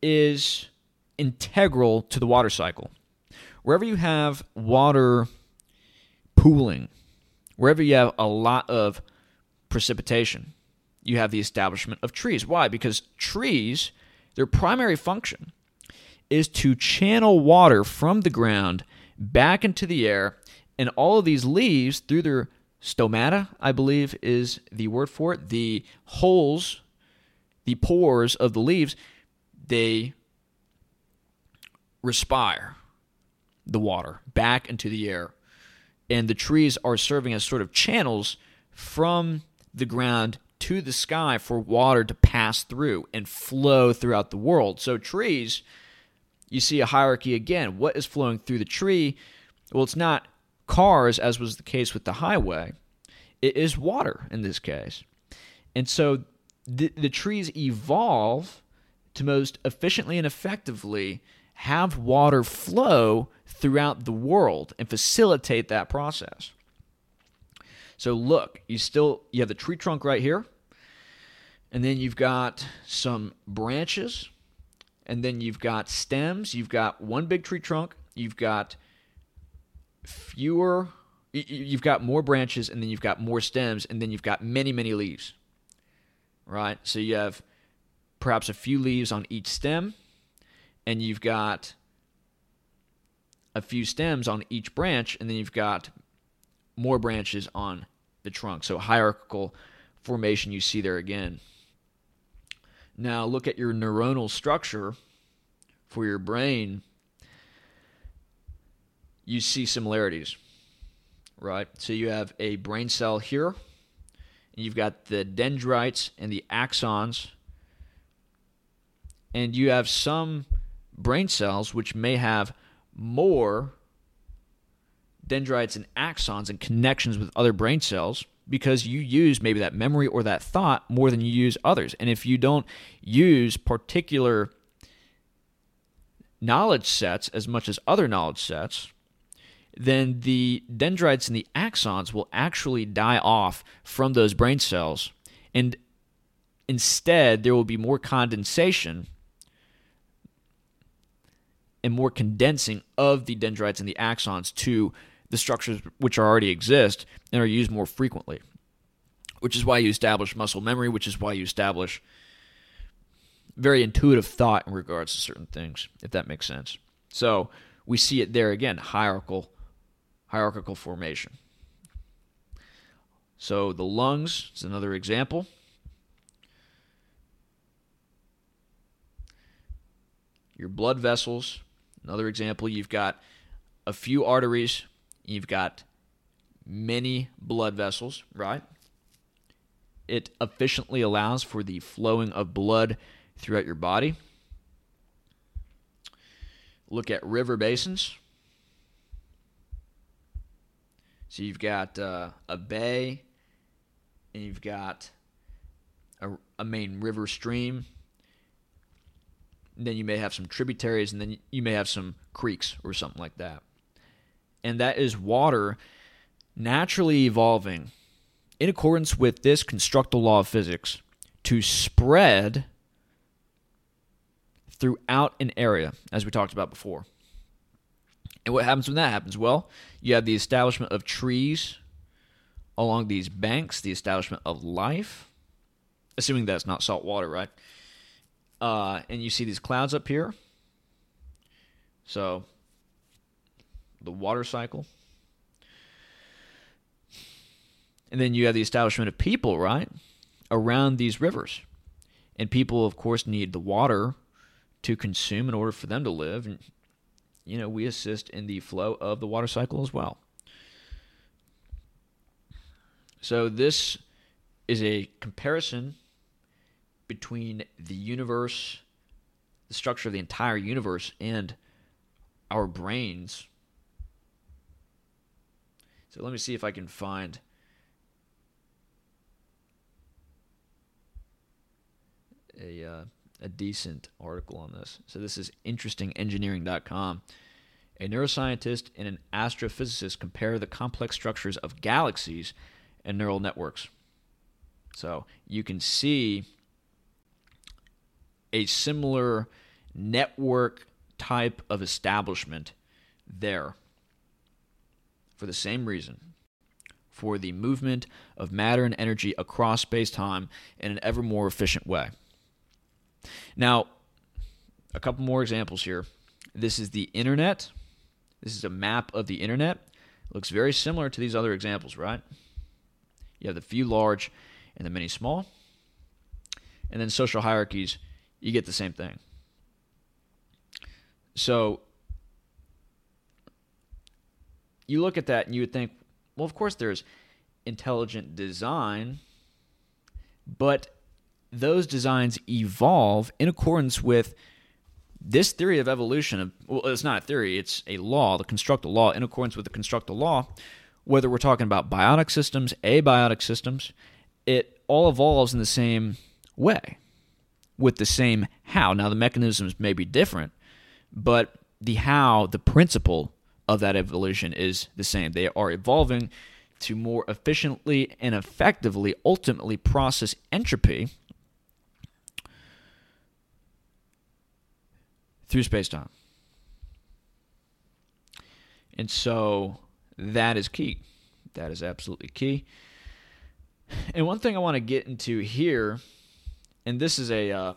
is integral to the water cycle. Wherever you have water pooling, wherever you have a lot of precipitation, you have the establishment of trees. Why? Because trees, their primary function is to channel water from the ground back into the air and all of these leaves, through their stomata, I believe is the word for it, the holes, the pores of the leaves, they respire the water back into the air. And the trees are serving as sort of channels from the ground to the sky for water to pass through and flow throughout the world. So, trees, you see a hierarchy again. What is flowing through the tree? Well, it's not cars, as was the case with the highway, it is water in this case. And so the, the trees evolve to most efficiently and effectively have water flow throughout the world and facilitate that process. So look, you still you have the tree trunk right here. And then you've got some branches, and then you've got stems, you've got one big tree trunk, you've got fewer you've got more branches and then you've got more stems and then you've got many many leaves right so you have perhaps a few leaves on each stem and you've got a few stems on each branch and then you've got more branches on the trunk. So hierarchical formation you see there again. Now look at your neuronal structure for your brain. You see similarities, right? So you have a brain cell here, and you've got the dendrites and the axons, and you have some brain cells which may have more dendrites and axons and connections with other brain cells because you use maybe that memory or that thought more than you use others. And if you don't use particular knowledge sets as much as other knowledge sets, then the dendrites and the axons will actually die off from those brain cells. And instead, there will be more condensation and more condensing of the dendrites and the axons to the structures which already exist and are used more frequently. Which is why you establish muscle memory, which is why you establish very intuitive thought in regards to certain things, if that makes sense. So we see it there again, hierarchical hierarchical formation. So the lungs is another example. Your blood vessels, another example. You've got a few arteries, you've got many blood vessels, right? It efficiently allows for the flowing of blood throughout your body. Look at river basins. So you've got uh, a bay, and you've got a, a main river stream. Then you may have some tributaries, and then you may have some creeks or something like that. And that is water naturally evolving in accordance with this constructal law of physics to spread throughout an area, as we talked about before. And what happens when that happens? Well, you have the establishment of trees along these banks, the establishment of life, assuming that's not salt water, right? Uh, and you see these clouds up here. So, the water cycle. And then you have the establishment of people, right? Around these rivers. And people, of course, need the water to consume in order for them to live. And you know, we assist in the flow of the water cycle as well. So this is a comparison between the universe, the structure of the entire universe, and our brains. So let me see if I can find a uh, a decent article on this. So this is interestingengineering.com. A neuroscientist and an astrophysicist compare the complex structures of galaxies and neural networks. So you can see a similar network type of establishment there for the same reason for the movement of matter and energy across space time in an ever more efficient way. Now, a couple more examples here. This is the internet. This is a map of the internet. It looks very similar to these other examples, right? You have the few large and the many small. And then social hierarchies, you get the same thing. So you look at that and you would think, well, of course there's intelligent design, but those designs evolve in accordance with this theory of evolution. Well, it's not a theory, it's a law, the constructal law, in accordance with the constructal law, whether we're talking about biotic systems, abiotic systems, it all evolves in the same way with the same how. Now, the mechanisms may be different, but the how, the principle of that evolution is the same. They are evolving to more efficiently and effectively ultimately process entropy through space time. And so that is key. That is absolutely key. And one thing I want to get into here, and this is a uh,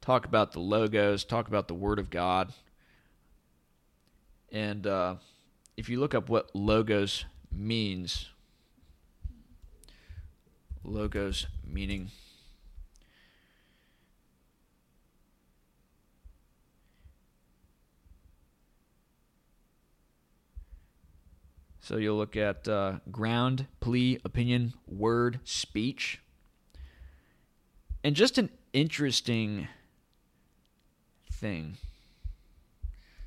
talk about the logos, talk about the Word of God. And uh, if you look up what logos means, logos meaning So you'll look at uh, ground, plea, opinion, word, speech. And just an interesting thing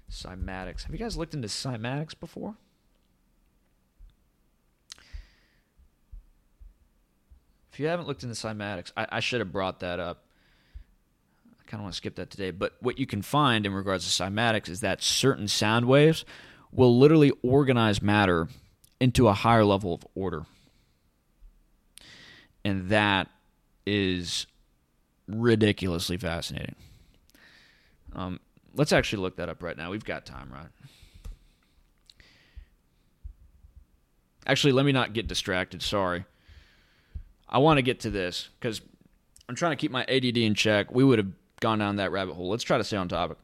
cymatics. Have you guys looked into cymatics before? If you haven't looked into cymatics, I, I should have brought that up. I kind of want to skip that today. But what you can find in regards to cymatics is that certain sound waves will literally organize matter into a higher level of order. And that is ridiculously fascinating. Um, let's actually look that up right now. We've got time, right? Actually, let me not get distracted. Sorry. I want to get to this because I'm trying to keep my ADD in check. We would have gone down that rabbit hole. Let's try to stay on topic.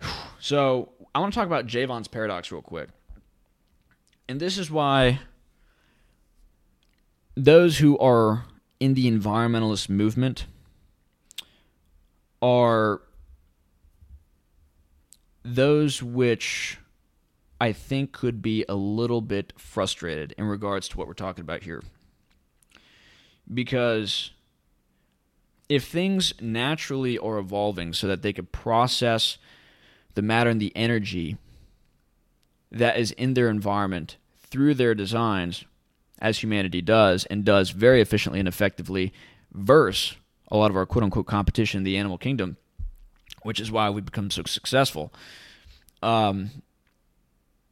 So, I want to talk about Jevons paradox real quick. And this is why those who are in the environmentalist movement are those which I think could be a little bit frustrated in regards to what we're talking about here. Because if things naturally are evolving so that they could process the matter and the energy that is in their environment through their designs, as humanity does, and does very efficiently and effectively, versus a lot of our quote unquote competition in the animal kingdom, which is why we've become so successful. Um,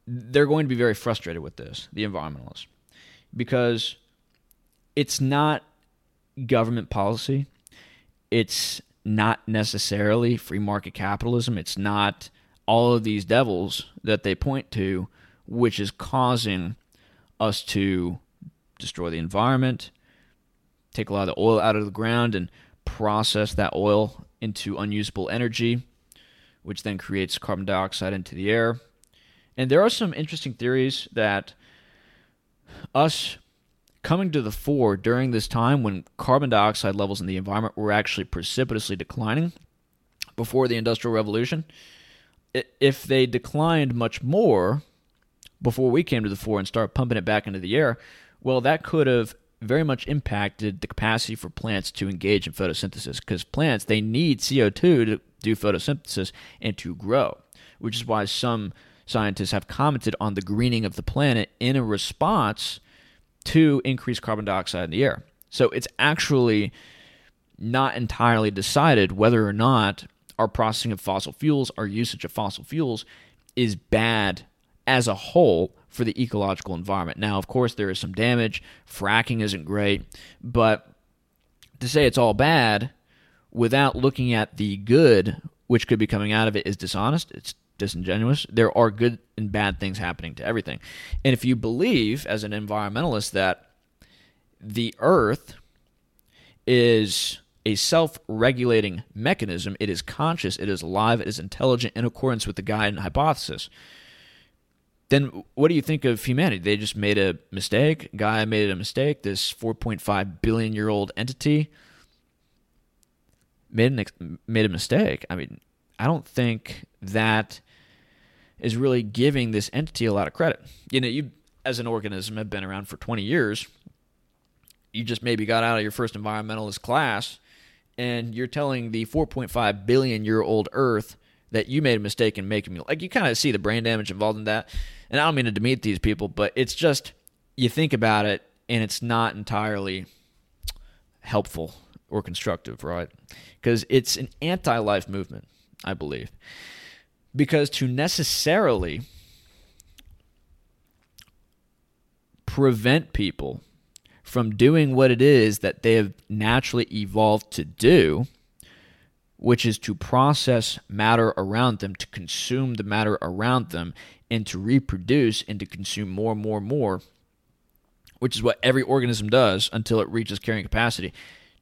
they're going to be very frustrated with this, the environmentalists, because it's not government policy. It's not necessarily free market capitalism. It's not all of these devils that they point to, which is causing us to destroy the environment, take a lot of the oil out of the ground, and process that oil into unusable energy, which then creates carbon dioxide into the air. And there are some interesting theories that us coming to the fore during this time when carbon dioxide levels in the environment were actually precipitously declining before the Industrial Revolution, if they declined much more before we came to the fore and started pumping it back into the air, well, that could have very much impacted the capacity for plants to engage in photosynthesis because plants they need CO2 to do photosynthesis and to grow, which is why some scientists have commented on the greening of the planet in a response to increased carbon dioxide in the air. So it's actually not entirely decided whether or not our processing of fossil fuels, our usage of fossil fuels is bad as a whole for the ecological environment. Now, of course, there is some damage. Fracking isn't great, but to say it's all bad without looking at the good which could be coming out of it is dishonest. It's disingenuous. There are good and bad things happening to everything. And if you believe, as an environmentalist, that the earth is a self regulating mechanism, it is conscious, it is alive, it is intelligent in accordance with the Gaian hypothesis then what do you think of humanity? They just made a mistake. Gaia made a mistake. This 4.5 billion year old entity made an, made a mistake. I mean, I don't think that is really giving this entity a lot of credit. You know, you as an organism have been around for 20 years. You just maybe got out of your first environmentalist class and you're telling the 4.5 billion year old earth that you made a mistake in making me like you kind of see the brain damage involved in that and I don't mean to demean these people, but it's just you think about it and it's not entirely helpful or constructive, right? Because it's an anti life movement, I believe. Because to necessarily prevent people from doing what it is that they have naturally evolved to do, which is to process matter around them, to consume the matter around them, and to reproduce and to consume more and more and more, which is what every organism does until it reaches carrying capacity.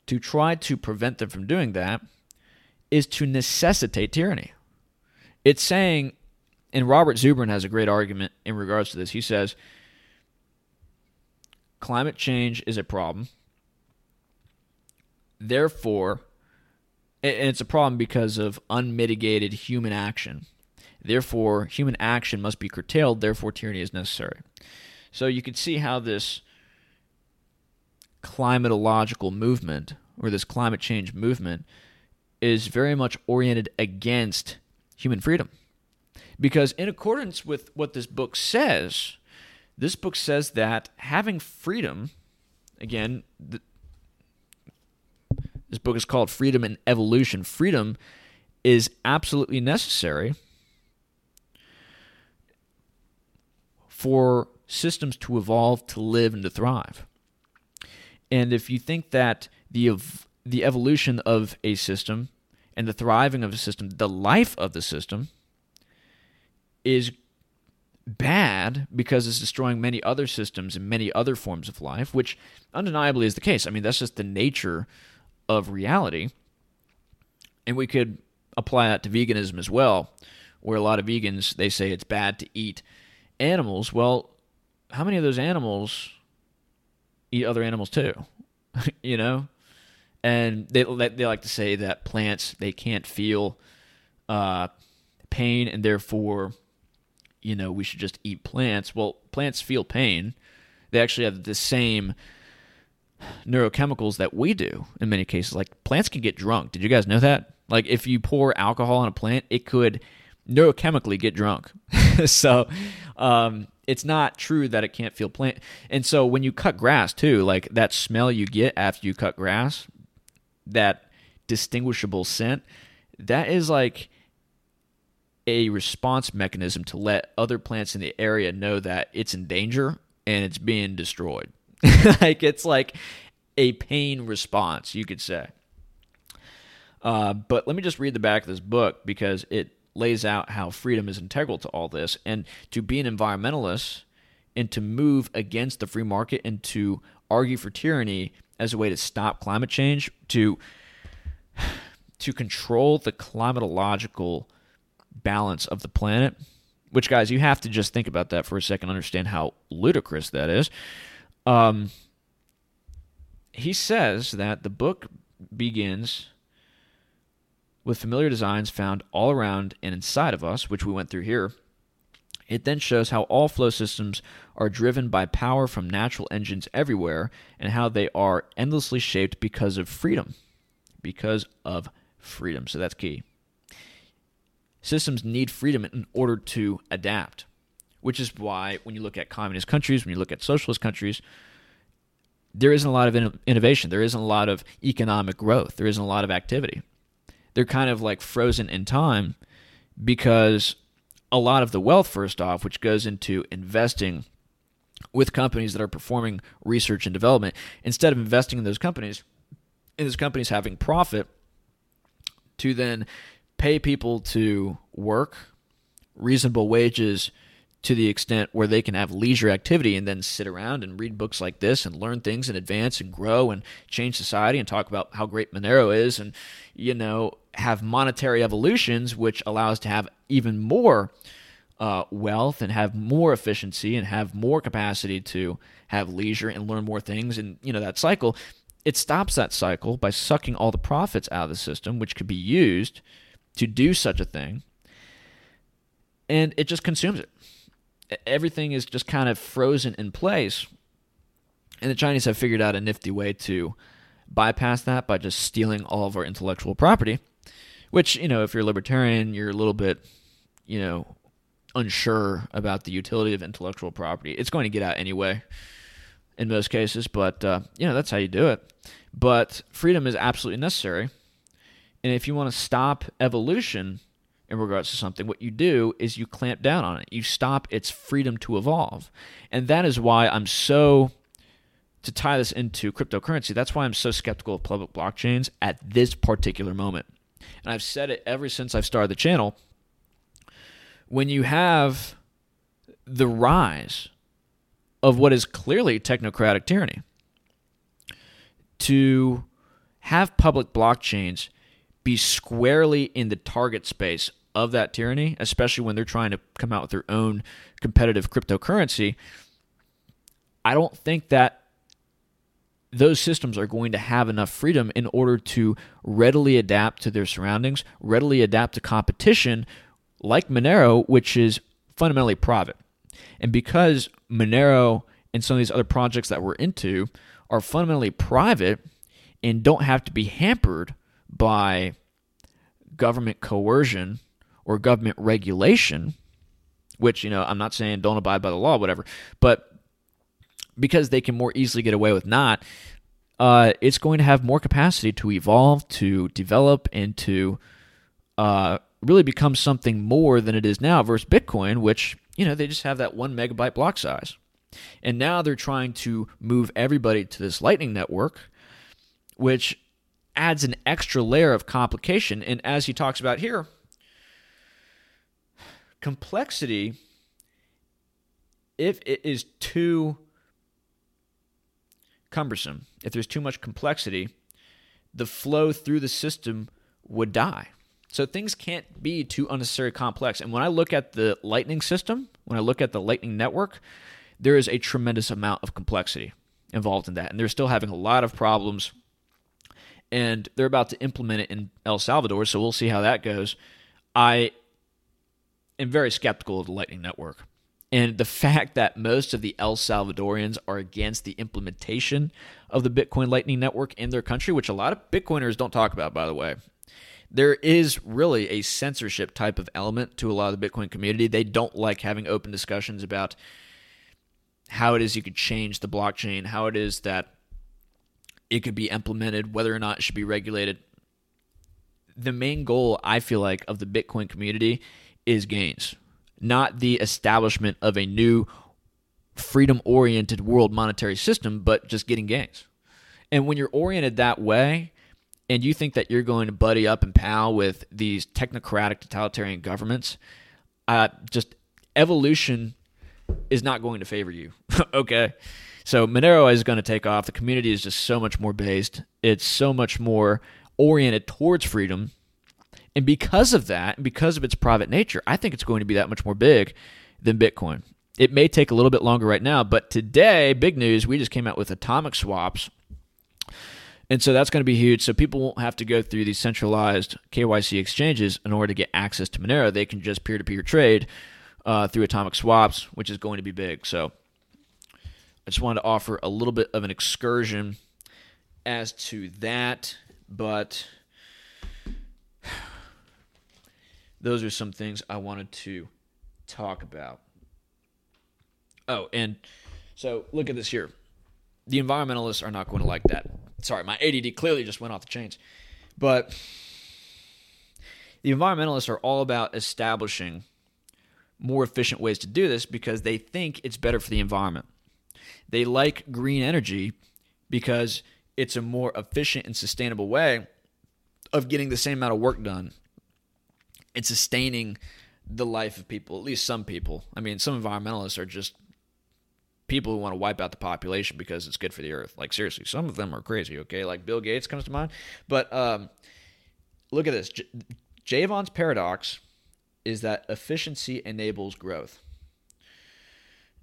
To try to prevent them from doing that is to necessitate tyranny. It's saying, and Robert Zubrin has a great argument in regards to this. He says, climate change is a problem. Therefore, and it's a problem because of unmitigated human action Therefore, human action must be curtailed. Therefore, tyranny is necessary. So you can see how this climatological movement or this climate change movement is very much oriented against human freedom. Because, in accordance with what this book says, this book says that having freedom, again, this book is called Freedom and Evolution. Freedom is absolutely necessary for systems to evolve, to live, and to thrive. And if you think that the ev- the evolution of a system and the thriving of a system, the life of the system, is bad because it's destroying many other systems and many other forms of life, which undeniably is the case. I mean, that's just the nature of reality. And we could apply that to veganism as well, where a lot of vegans they say it's bad to eat animals. Well, how many of those animals eat other animals too? you know? And they they like to say that plants they can't feel uh, pain and therefore you know, we should just eat plants. Well, plants feel pain. They actually have the same neurochemicals that we do in many cases. Like plants can get drunk. Did you guys know that? Like if you pour alcohol on a plant, it could neurochemically get drunk. so um, it's not true that it can't feel plant. And so when you cut grass too, like that smell you get after you cut grass, that distinguishable scent, that is like a response mechanism to let other plants in the area know that it's in danger and it's being destroyed. like it's like a pain response, you could say. Uh, but let me just read the back of this book because it lays out how freedom is integral to all this. And to be an environmentalist and to move against the free market and to argue for tyranny as a way to stop climate change, to to control the climatological balance of the planet. Which, guys, you have to just think about that for a second, understand how ludicrous that is. Um, he says that the book begins with familiar designs found all around and inside of us, which we went through here. It then shows how all flow systems are driven by power from natural engines everywhere and how they are endlessly shaped because of freedom. Because of freedom. So that's key. Systems need freedom in order to adapt, which is why when you look at communist countries, when you look at socialist countries, there isn't a lot of innovation. There isn't a lot of economic growth. There isn't a lot of activity. They're kind of like frozen in time because a lot of the wealth, first off, which goes into investing with companies that are performing research and development, instead of investing in those companies, in those companies having profit, to then pay people to work reasonable wages to the extent where they can have leisure activity and then sit around and read books like this and learn things and advance and grow and change society and talk about how great Monero is and you know have monetary evolutions which allows to have even more uh, wealth and have more efficiency and have more capacity to have leisure and learn more things and you know that cycle it stops that cycle by sucking all the profits out of the system which could be used to do such a thing, and it just consumes it. Everything is just kind of frozen in place, and the Chinese have figured out a nifty way to bypass that by just stealing all of our intellectual property. Which, you know, if you're a libertarian, you're a little bit, you know, unsure about the utility of intellectual property. It's going to get out anyway in most cases, but, uh, you know, that's how you do it. But freedom is absolutely necessary. And if you want to stop evolution in regards to something, what you do is you clamp down on it. You stop its freedom to evolve. And that is why I'm so, to tie this into cryptocurrency, that's why I'm so skeptical of public blockchains at this particular moment. And I've said it ever since I've started the channel. When you have the rise of what is clearly technocratic tyranny, to have public blockchains be squarely in the target space of that tyranny, especially when they're trying to come out with their own competitive cryptocurrency, I don't think that those systems are going to have enough freedom in order to readily adapt to their surroundings, readily adapt to competition like Monero, which is fundamentally private. And because Monero and some of these other projects that we're into are fundamentally private and don't have to be hampered by government coercion or government regulation, which, you know, I'm not saying don't abide by the law, whatever, but because they can more easily get away with not, uh, it's going to have more capacity to evolve, to develop, and to uh, really become something more than it is now versus Bitcoin, which, you know, they just have that one megabyte block size. And now they're trying to move everybody to this Lightning Network, which adds an extra layer of complication. And as he talks about here, complexity, if it is too cumbersome, if there's too much complexity, the flow through the system would die. So things can't be too unnecessarily complex. And when I look at the Lightning system, when I look at the Lightning network, there is a tremendous amount of complexity involved in that. And they're still having a lot of problems. And they're about to implement it in El Salvador, so we'll see how that goes. I am very skeptical of the Lightning Network. And the fact that most of the El Salvadorians are against the implementation of the Bitcoin Lightning Network in their country, which a lot of Bitcoiners don't talk about, by the way. There is really a censorship type of element to a lot of the Bitcoin community. They don't like having open discussions about how it is you could change the blockchain, how it is that it could be implemented, whether or not it should be regulated. The main goal, I feel like, of the Bitcoin community is gains not the establishment of a new freedom oriented world monetary system, but just getting gains. And when you're oriented that way, and you think that you're going to buddy up and pal with these technocratic totalitarian governments, uh, just evolution is not going to favor you. okay. So Monero is going to take off. The community is just so much more based. It's so much more oriented towards freedom and because of that, and because of its private nature, I think it's going to be that much more big than Bitcoin. It may take a little bit longer right now, but today, big news, we just came out with atomic swaps. And so that's going to be huge. So people won't have to go through these centralized KYC exchanges in order to get access to Monero. They can just peer to peer trade uh, through atomic swaps, which is going to be big. So I just wanted to offer a little bit of an excursion as to that. But those are some things I wanted to talk about. Oh, and so look at this here. The environmentalists are not going to like that. Sorry, my ADD clearly just went off the chains. But the environmentalists are all about establishing more efficient ways to do this because they think it's better for the environment. They like green energy because it's a more efficient and sustainable way of getting the same amount of work done and sustaining the life of people, at least some people. I mean, some environmentalists are just people who want to wipe out the population because it's good for the earth. Like seriously, some of them are crazy. Okay, like Bill Gates comes to mind. But um, look at this. J- Jevons paradox is that efficiency enables growth.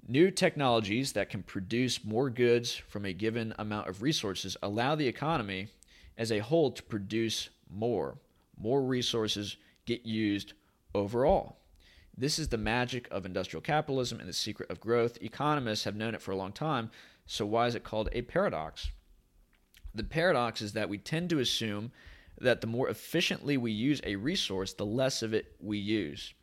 New technologies that can produce more goods from a given amount of resources allow the economy as a whole to produce more. More resources get used overall. This is the magic of industrial capitalism and the secret of growth. Economists have known it for a long time, so why is it called a paradox? The paradox is that we tend to assume that the more efficiently we use a resource, the less of it we use.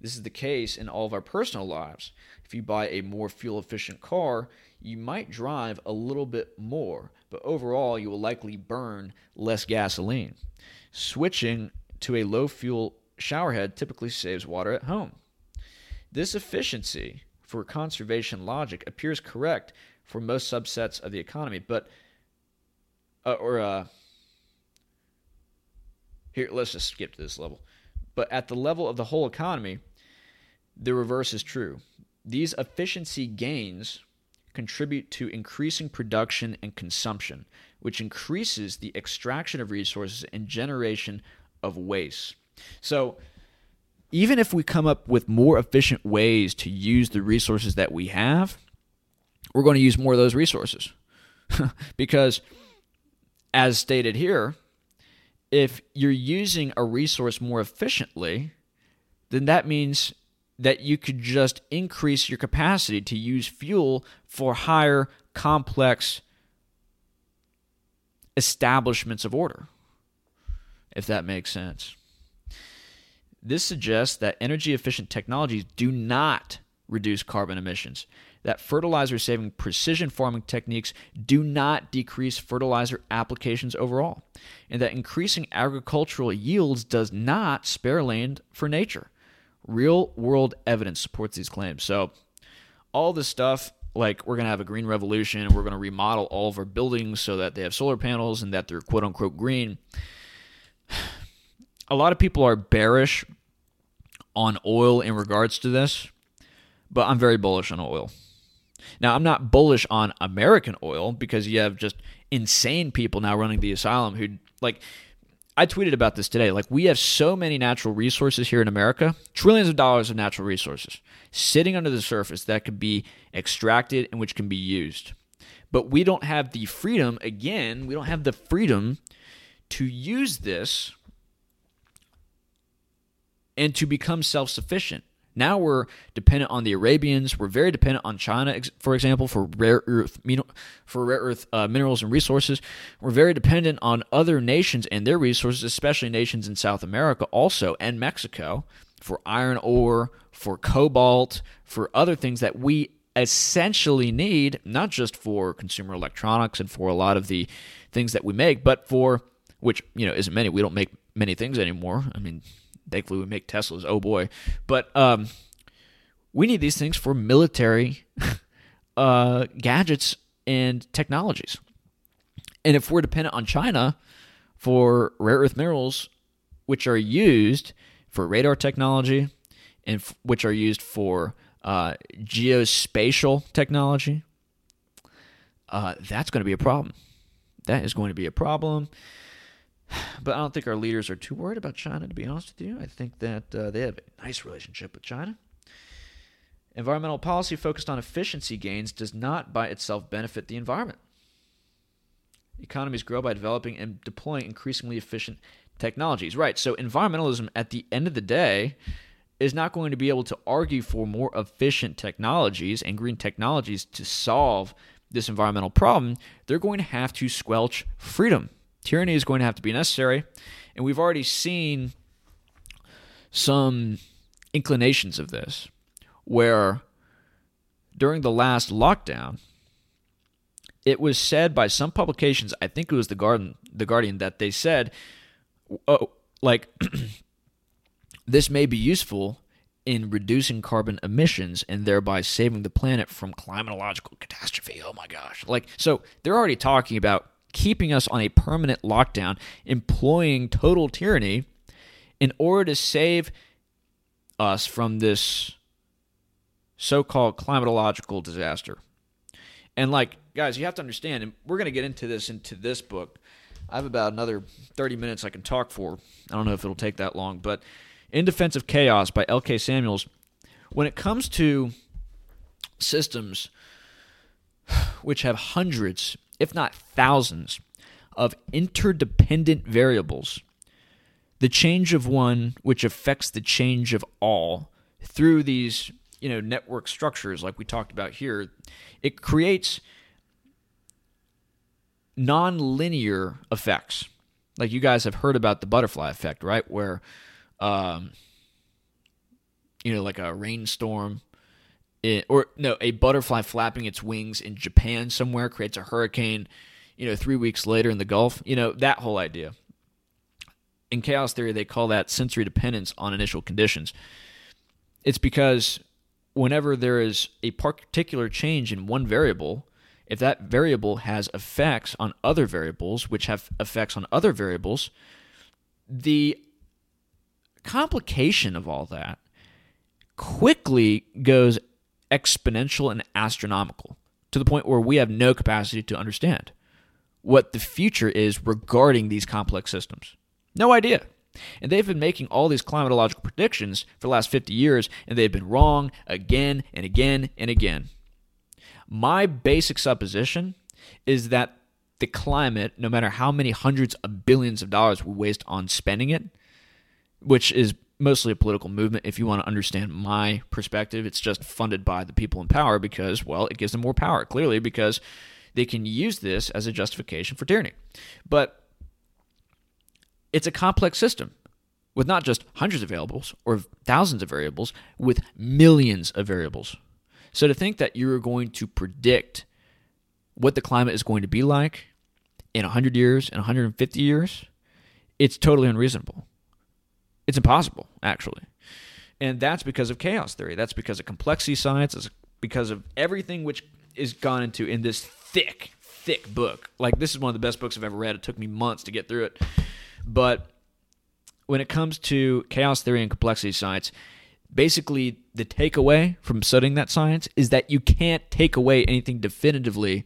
This is the case in all of our personal lives. If you buy a more fuel efficient car, you might drive a little bit more, but overall, you will likely burn less gasoline. Switching to a low fuel showerhead typically saves water at home. This efficiency for conservation logic appears correct for most subsets of the economy, but uh, or uh, here let's just skip to this level. But at the level of the whole economy, the reverse is true. These efficiency gains contribute to increasing production and consumption, which increases the extraction of resources and generation of waste. So, even if we come up with more efficient ways to use the resources that we have, we're going to use more of those resources. because, as stated here, if you're using a resource more efficiently, then that means that you could just increase your capacity to use fuel for higher complex establishments of order, if that makes sense. This suggests that energy efficient technologies do not reduce carbon emissions, that fertilizer saving precision farming techniques do not decrease fertilizer applications overall, and that increasing agricultural yields does not spare land for nature. Real world evidence supports these claims. So, all this stuff, like we're going to have a green revolution, we're going to remodel all of our buildings so that they have solar panels and that they're quote unquote green. A lot of people are bearish on oil in regards to this, but I'm very bullish on oil. Now, I'm not bullish on American oil because you have just insane people now running the asylum who, like, I tweeted about this today. Like, we have so many natural resources here in America, trillions of dollars of natural resources sitting under the surface that could be extracted and which can be used. But we don't have the freedom, again, we don't have the freedom to use this and to become self sufficient. Now we're dependent on the Arabians. We're very dependent on China, for example, for rare earth for rare earth uh, minerals and resources. We're very dependent on other nations and their resources, especially nations in South America, also and Mexico, for iron ore, for cobalt, for other things that we essentially need, not just for consumer electronics and for a lot of the things that we make, but for which you know isn't many. We don't make many things anymore. I mean, thankfully we make Teslas. Oh boy, but um, we need these things for military uh, gadgets and technologies. And if we're dependent on China for rare earth minerals, which are used for radar technology and f- which are used for uh, geospatial technology, uh, that's going to be a problem. That is going to be a problem. But I don't think our leaders are too worried about China, to be honest with you. I think that uh, they have a nice relationship with China. Environmental policy focused on efficiency gains does not by itself benefit the environment. Economies grow by developing and deploying increasingly efficient technologies. Right, so environmentalism at the end of the day is not going to be able to argue for more efficient technologies and green technologies to solve this environmental problem. They're going to have to squelch freedom Tyranny is going to have to be necessary. And we've already seen some inclinations of this, where during the last lockdown, it was said by some publications, I think it was the Guardian, the Guardian that they said, oh, like, this may be useful in reducing carbon emissions and thereby saving the planet from climatological catastrophe. Oh my gosh. Like, so they're already talking about keeping us on a permanent lockdown, employing total tyranny in order to save us from this so called climatological disaster. And, like, guys, you have to understand, and we're going to get into this into this book. I have about another 30 minutes I can talk for. I don't know if it'll take that long, but In Defense of Chaos by L.K. Samuels, when it comes to systems which have hundreds if not thousands, of interdependent variables. The change of one, which affects the change of all, through these you know network structures like we talked about here, it creates non-linear effects. Like you guys have heard about the butterfly effect, right? Where, um, you know, like a rainstorm or no, a butterfly flapping its wings in Japan somewhere creates a hurricane, you know, three weeks later in the Gulf. You know, that whole idea. In chaos theory, they call that sensory dependence on initial conditions. It's because whenever there is a particular change in one variable, if that variable has effects on other variables, which have effects on other variables, the complication of all that quickly goes exponential and astronomical to the point where we have no capacity to understand what the future is regarding these complex systems. No idea. And they've been making all these climatological predictions for the last 50 years, and they've been wrong again and again and again. My basic supposition is that the climate, no matter how many hundreds of billions of dollars we waste on spending it, which is mostly a political movement. If you want to understand my perspective, it's just funded by the people in power because, well, it gives them more power, clearly, because they can use this as a justification for tyranny. But it's a complex system with not just hundreds of variables or thousands of variables, with millions of variables. So to think that you're going to predict what the climate is going to be like in 100 years, in 150 years, it's totally unreasonable. It's impossible, actually. And that's because of chaos theory. That's because of complexity science. It's because of everything which is gone into in this thick, thick book. Like, this is one of the best books I've ever read. It took me months to get through it. But when it comes to chaos theory and complexity science, basically the takeaway from studying that science is that you can't take away anything definitively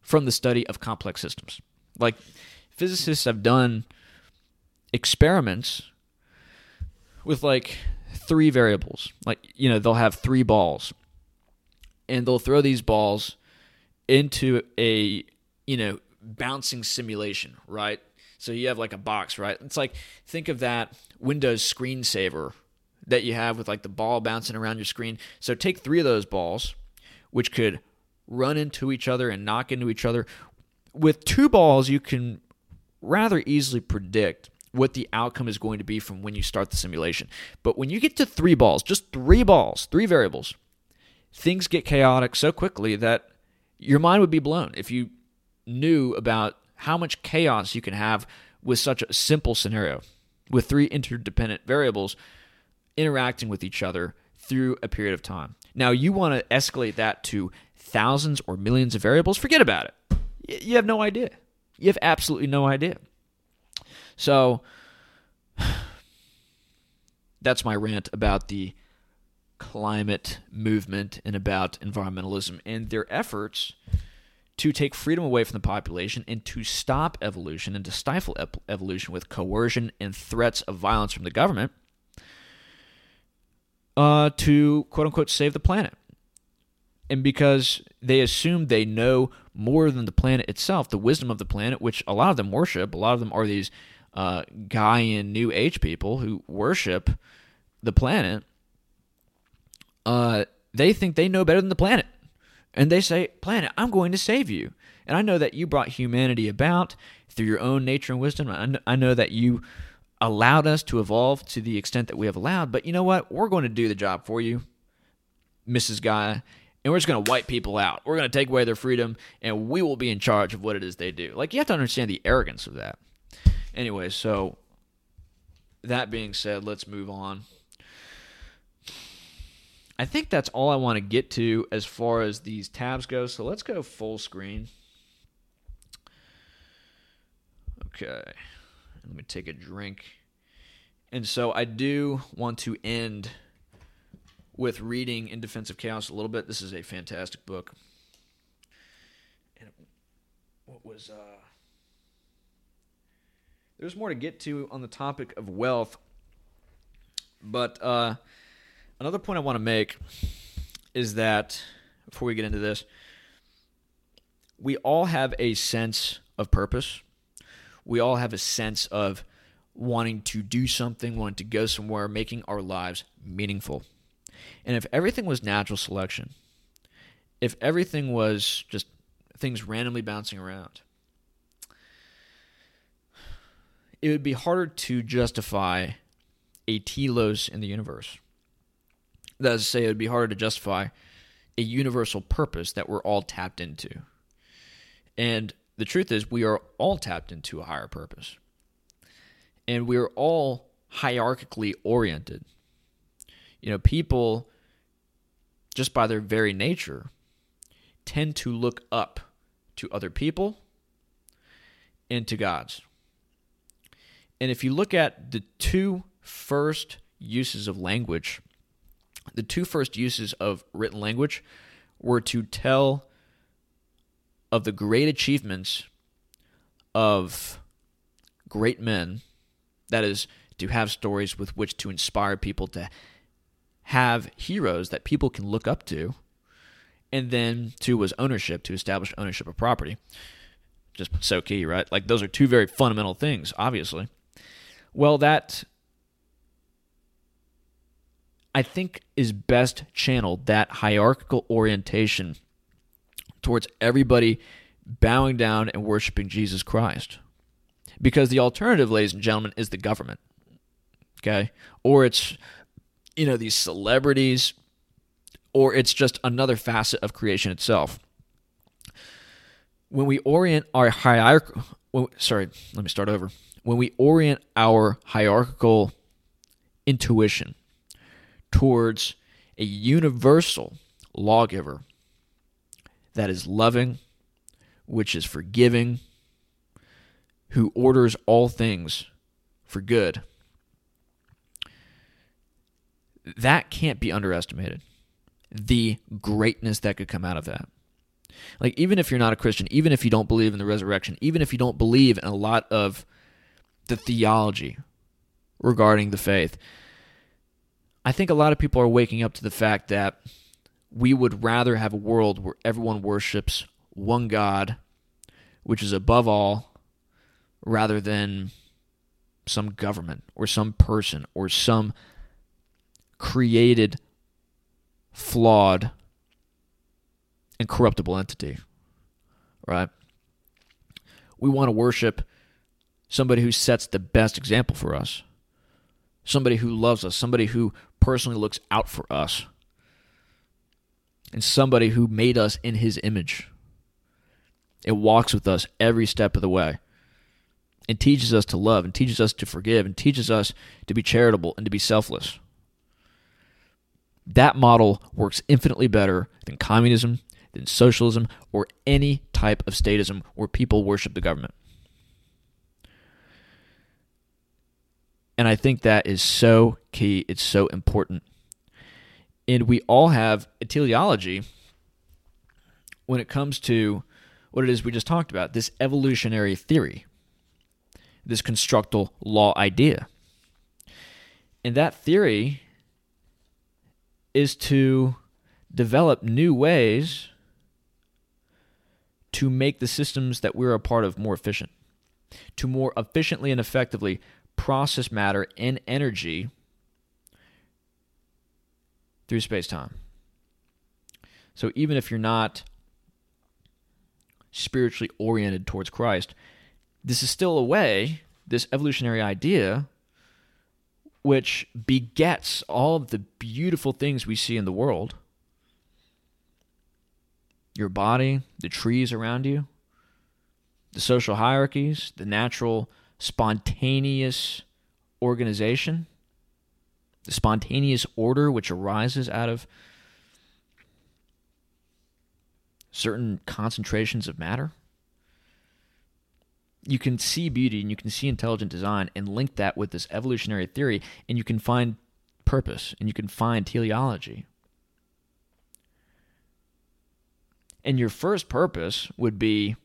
from the study of complex systems. Like, physicists have done experiments with like three variables. Like, you know, they'll have three balls and they'll throw these balls into a, you know, bouncing simulation, right? So you have like a box, right? It's like think of that Windows screensaver that you have with like the ball bouncing around your screen. So take three of those balls, which could run into each other and knock into each other. With two balls, you can rather easily predict what the outcome is going to be from when you start the simulation. But when you get to three balls, just three balls, three variables, things get chaotic so quickly that your mind would be blown if you knew about how much chaos you can have with such a simple scenario with three interdependent variables interacting with each other through a period of time. Now, you want to escalate that to thousands or millions of variables, forget about it. You have no idea. You have absolutely no idea. So that's my rant about the climate movement and about environmentalism and their efforts to take freedom away from the population and to stop evolution and to stifle evolution with coercion and threats of violence from the government uh, to quote unquote save the planet. And because they assume they know more than the planet itself, the wisdom of the planet, which a lot of them worship, a lot of them are these uh, Gaian New Age people who worship the planet, uh, they think they know better than the planet. And they say, Planet, I'm going to save you. And I know that you brought humanity about through your own nature and wisdom. I know that you allowed us to evolve to the extent that we have allowed. But you know what? We're going to do the job for you, Mrs. Gaia. And we're just going to wipe people out. We're going to take away their freedom, and we will be in charge of what it is they do. Like, you have to understand the arrogance of that. Anyway, so that being said, let's move on. I think that's all I want to get to as far as these tabs go. So let's go full screen. Okay. Let me take a drink. And so I do want to end with reading In Defense of Chaos a little bit. This is a fantastic book. And what was uh there's more to get to on the topic of wealth. But uh another point I want to make is that before we get into this, we all have a sense of purpose. We all have a sense of wanting to do something, wanting to go somewhere, making our lives meaningful. And if everything was natural selection, if everything was just things randomly bouncing around, it would be harder to justify a telos in the universe. That is to say, it would be harder to justify a universal purpose that we're all tapped into. And the truth is, we are all tapped into a higher purpose. And we are all hierarchically oriented. You know, people, just by their very nature, tend to look up to other people and to gods. And if you look at the two first uses of language the two first uses of written language were to tell of the great achievements of great men, that is, to have stories with which to inspire people to have heroes that people can look up to. And then two was ownership, to establish ownership of property. Just so key, right? Like those are two very fundamental things, obviously. Well, that I think is best channeled that hierarchical orientation towards everybody bowing down and worshiping Jesus Christ. Because the alternative, ladies and gentlemen, is the government. Okay? Or it's, you know, these celebrities, or it's just another facet of creation itself. When we orient our hierarchical, sorry, let me start over. When we orient our hierarchical intuition towards a universal lawgiver that is loving, which is forgiving, who orders all things for good. That can't be underestimated. The greatness that could come out of that. Like, even if you're not a Christian, even if you don't believe in the resurrection, even if you don't believe in a lot of the theology regarding the faith, I think a lot of people are waking up to the fact that we would rather have a world where everyone worships one God, which is above all, rather than some government or some person or some created, flawed, and corruptible entity. Right? We want to worship somebody who sets the best example for us, somebody who loves us, somebody who personally looks out for us and somebody who made us in his image. It walks with us every step of the way and teaches us to love and teaches us to forgive and teaches us to be charitable and to be selfless. That model works infinitely better than communism, than socialism, or any type of statism where people worship the government. And I think that is so key. It's so important and we all have a teleology when it comes to what it is we just talked about this evolutionary theory, this constructal law idea. And that theory is to develop new ways to make the systems that we're a part of more efficient, to more efficiently and effectively process matter and energy through space time. So even if you're not spiritually oriented towards Christ, this is still a way, this evolutionary idea, which begets all of the beautiful things we see in the world your body, the trees around you, the social hierarchies, the natural, spontaneous organization the spontaneous order which arises out of certain concentrations of matter. You can see beauty and you can see intelligent design and link that with this evolutionary theory, and you can find purpose and you can find teleology. And your first purpose would be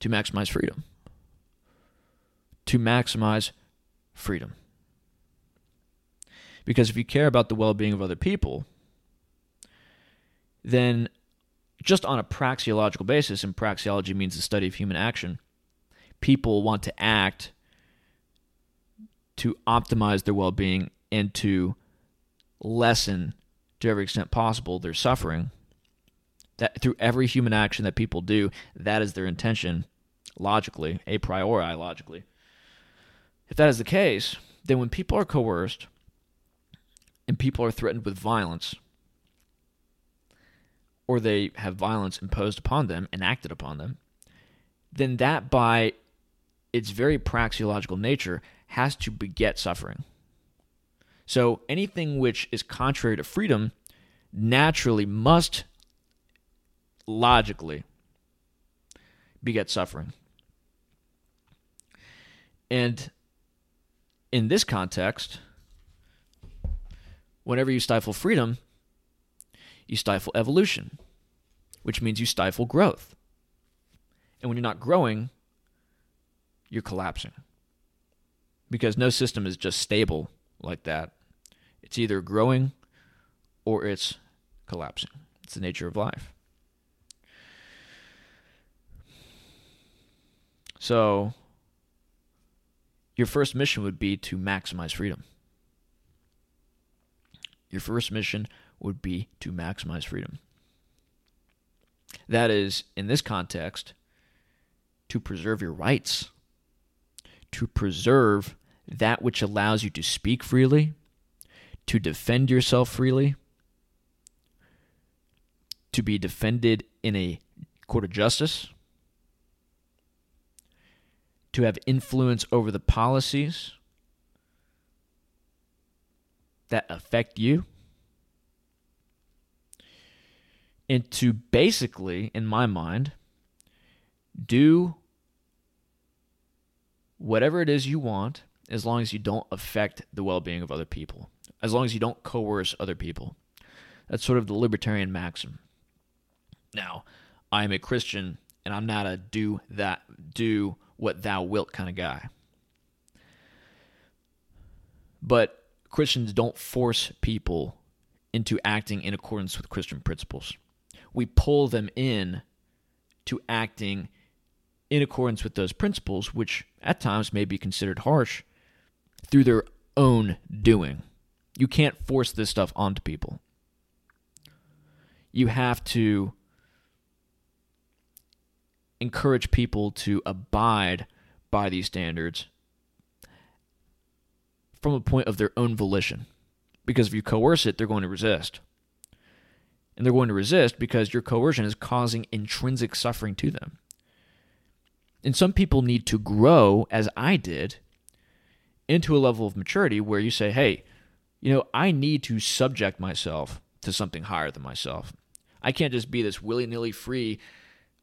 to maximize freedom. To maximize freedom. Because if you care about the well being of other people, then just on a praxeological basis, and praxeology means the study of human action, people want to act to optimize their well being and to lessen, to every extent possible, their suffering. That through every human action that people do, that is their intention, logically, a priori, logically. If that is the case, then when people are coerced, and people are threatened with violence, or they have violence imposed upon them, enacted upon them, then that by its very praxeological nature has to beget suffering. So anything which is contrary to freedom naturally must logically beget suffering. And in this context, whenever you stifle freedom, you stifle evolution, which means you stifle growth. And when you're not growing, you're collapsing. Because no system is just stable like that. It's either growing or it's collapsing. It's the nature of life. So, your first mission would be to maximize freedom. your first mission would be to maximize freedom. That is, in this context, to preserve your rights, to preserve that which allows you to speak freely, to defend yourself freely, to be defended in a court of justice, to have influence over the policies that affect you, and to basically, in my mind, do whatever it is you want as long as you don't affect the well being of other people, as long as you don't coerce other people. That's sort of the libertarian maxim. Now, I am a Christian and I'm not a do that do what thou wilt kind of guy. But Christians don't force people into acting in accordance with Christian principles. We pull them in to acting in accordance with those principles, which at times may be considered harsh, through their own doing. You can't force this stuff onto people. You have to encourage people to abide by these standards from a point of their own volition. Because if you coerce it, they're going to resist. And they're going to resist because your coercion is causing intrinsic suffering to them. And some people need to grow, as I did, into a level of maturity where you say, hey, you know, I need to subject myself to something higher than myself. I can't just be this willy nilly free,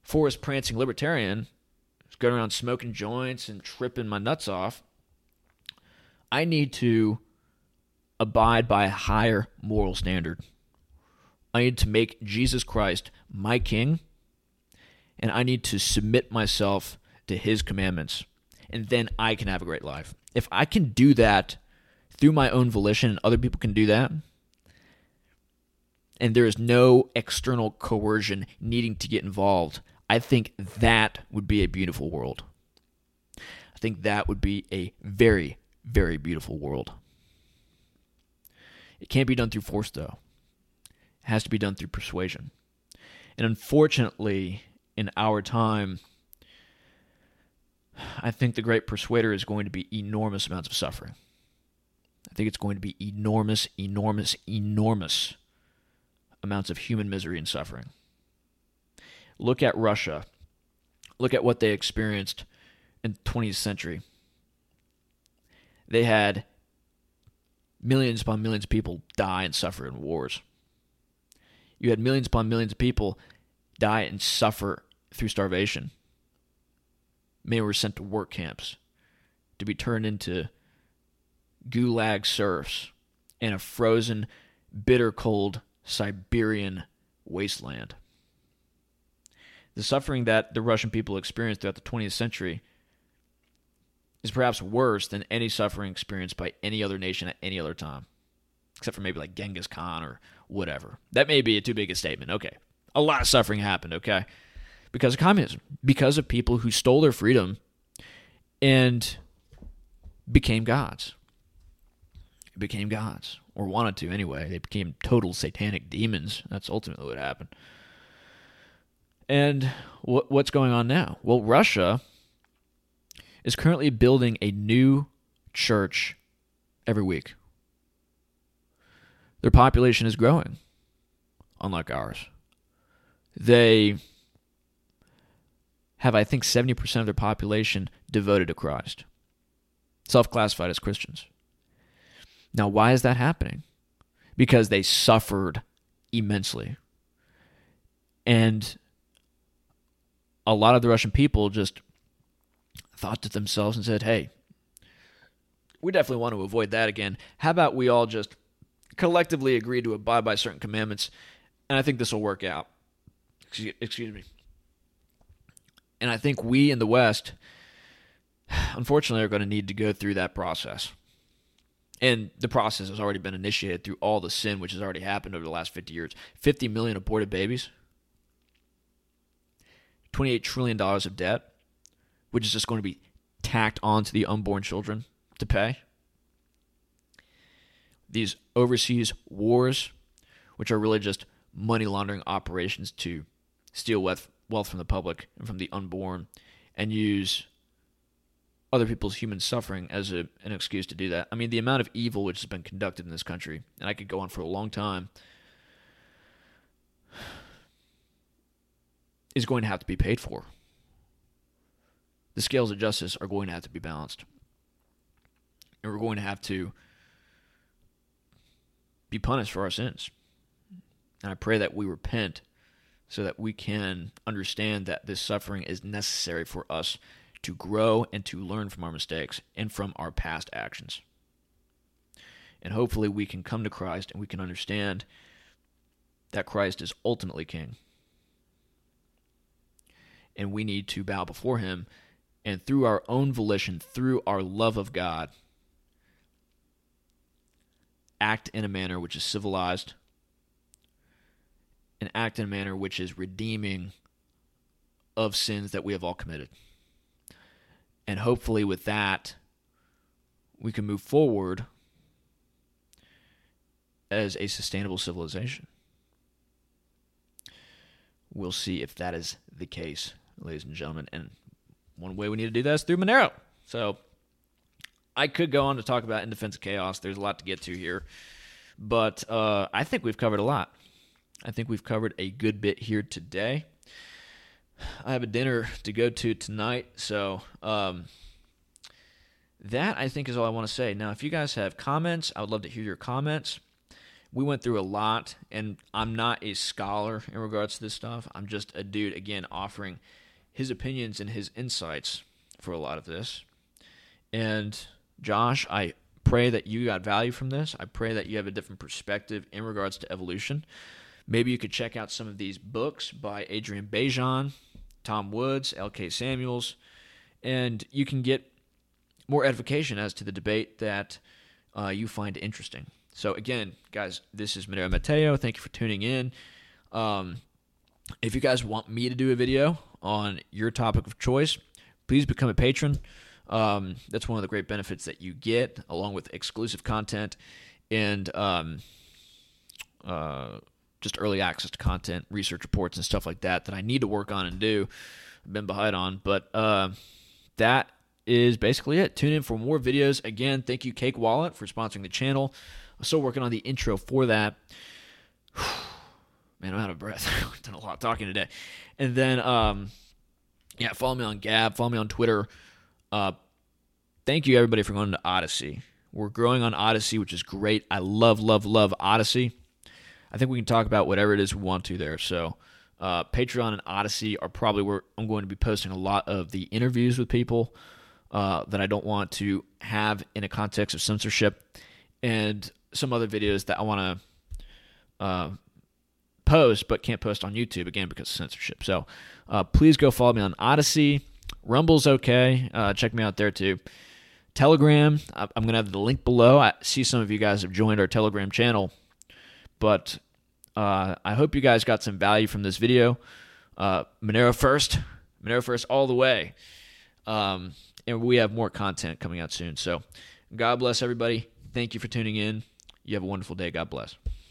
forest prancing libertarian, going around smoking joints and tripping my nuts off. I need to abide by a higher moral standard. I need to make Jesus Christ my king, and I need to submit myself to his commandments, and then I can have a great life. If I can do that through my own volition and other people can do that, and there is no external coercion needing to get involved, I think that would be a beautiful world. I think that would be a very, very beautiful world. It can't be done through force, though. It has to be done through persuasion. And unfortunately, in our time, I think the great persuader is going to be enormous amounts of suffering. I think it's going to be enormous, enormous, enormous amounts of human misery and suffering. Look at Russia. Look at what they experienced in the 20th century. They had millions upon millions of people die and suffer in wars. You had millions upon millions of people die and suffer through starvation. Many were sent to work camps to be turned into gulag serfs in a frozen, bitter cold Siberian wasteland. The suffering that the Russian people experienced throughout the 20th century is perhaps worse than any suffering experienced by any other nation at any other time, except for maybe like Genghis Khan or whatever. That may be a too big a statement. Okay. A lot of suffering happened, okay? Because of communism, because of people who stole their freedom and became gods. Became gods, or wanted to anyway. They became total satanic demons. That's ultimately what happened. And what, what's going on now? Well, Russia is currently building a new church every week. Their population is growing, unlike ours. They have, I think, 70% of their population devoted to Christ, self classified as Christians. Now, why is that happening? Because they suffered immensely. And a lot of the Russian people just thought to themselves and said, hey, we definitely want to avoid that again. How about we all just collectively agree to abide by certain commandments? And I think this will work out. Excuse, me. And I think we in the West, unfortunately, are going to need to go through that process. And the process has already been initiated through all the sin which has already happened over the last 50 years. 50 million aborted babies. $28 trillion of debt, which is just going to be tacked onto the unborn children to pay. these overseas wars, which are really just money laundering operations to steal wealth, wealth from the public and from the unborn and use other people's human suffering as a, an excuse to do that. I mean, the amount of evil which has been conducted in this country, and I could go on for a long time, is going to have to be paid for. The scales of justice are going to have to be balanced. And we're going to have to be punished for our sins. And I pray that we repent so that we can understand that this suffering is necessary for us to grow and to learn from our mistakes and from our past actions. And hopefully, we can come to Christ and we can understand that Christ is ultimately King. And we need to bow before Him and through our own volition, through our love of God, act in a manner which is civilized and act in a manner which is redeeming of sins that we have all committed. And hopefully, with that, we can move forward as a sustainable civilization. We'll see if that is the case, ladies and gentlemen. And one way we need to do that is through Monero. So I could go on to talk about In Defense of Chaos. There's a lot to get to here. But uh, I think we've covered a lot. I think we've covered a good bit here today. I have a dinner to go to tonight, so um, that I think is all I want to say. Now, if you guys have comments, I would love to hear your comments. We went through a lot, and I'm not a scholar in regards to this stuff. I'm just a dude, again, offering his opinions and his insights for a lot of this. And Josh, I pray that you got value from this. I pray that you have a different perspective in regards to evolution. Maybe you could check out some of these books by Adrian Bejan, Tom Woods, L.K. Samuels, and you can get more edification as to the debate that uh, you find interesting. So, again, guys, this is Monero Matteo. Thank you for tuning in. Um, if you guys want me to do a video on your topic of choice, please become a patron. Um, that's one of the great benefits that you get, along with exclusive content and um, uh, just early access to content, research reports, and stuff like that that I need to work on and do. I've been behind on, but uh, that is basically it. Tune in for more videos. Again, thank you, Cake Wallet, for sponsoring the channel. I'm still working on the intro for that. Man, I'm out of breath. I've done a lot talking today. And then, um, yeah, follow me on Gab, follow me on Twitter. Uh, thank you, everybody, for going to Odysee. We're growing on Odysee, which is great. I love, love, love Odysee. I think we can talk about whatever it is we want to there. So, uh, Patreon and Odysee are probably where I'm going to be posting a lot of the interviews with people uh, that I don't want to have in a context of censorship, and some other videos that I want to uh, post but can't post on YouTube again because of censorship. So, uh, please go follow me on Odysee. Rumble's okay. Uh, check me out there too. Telegram, I'm going to have the link below. I see some of you guys have joined our Telegram channel. But uh, I hope you guys got some value from this video. Uh, Monero first, Monero first all the way. Um, and we have more content coming out soon. So God bless everybody. Thank you for tuning in. You have a wonderful day. God bless.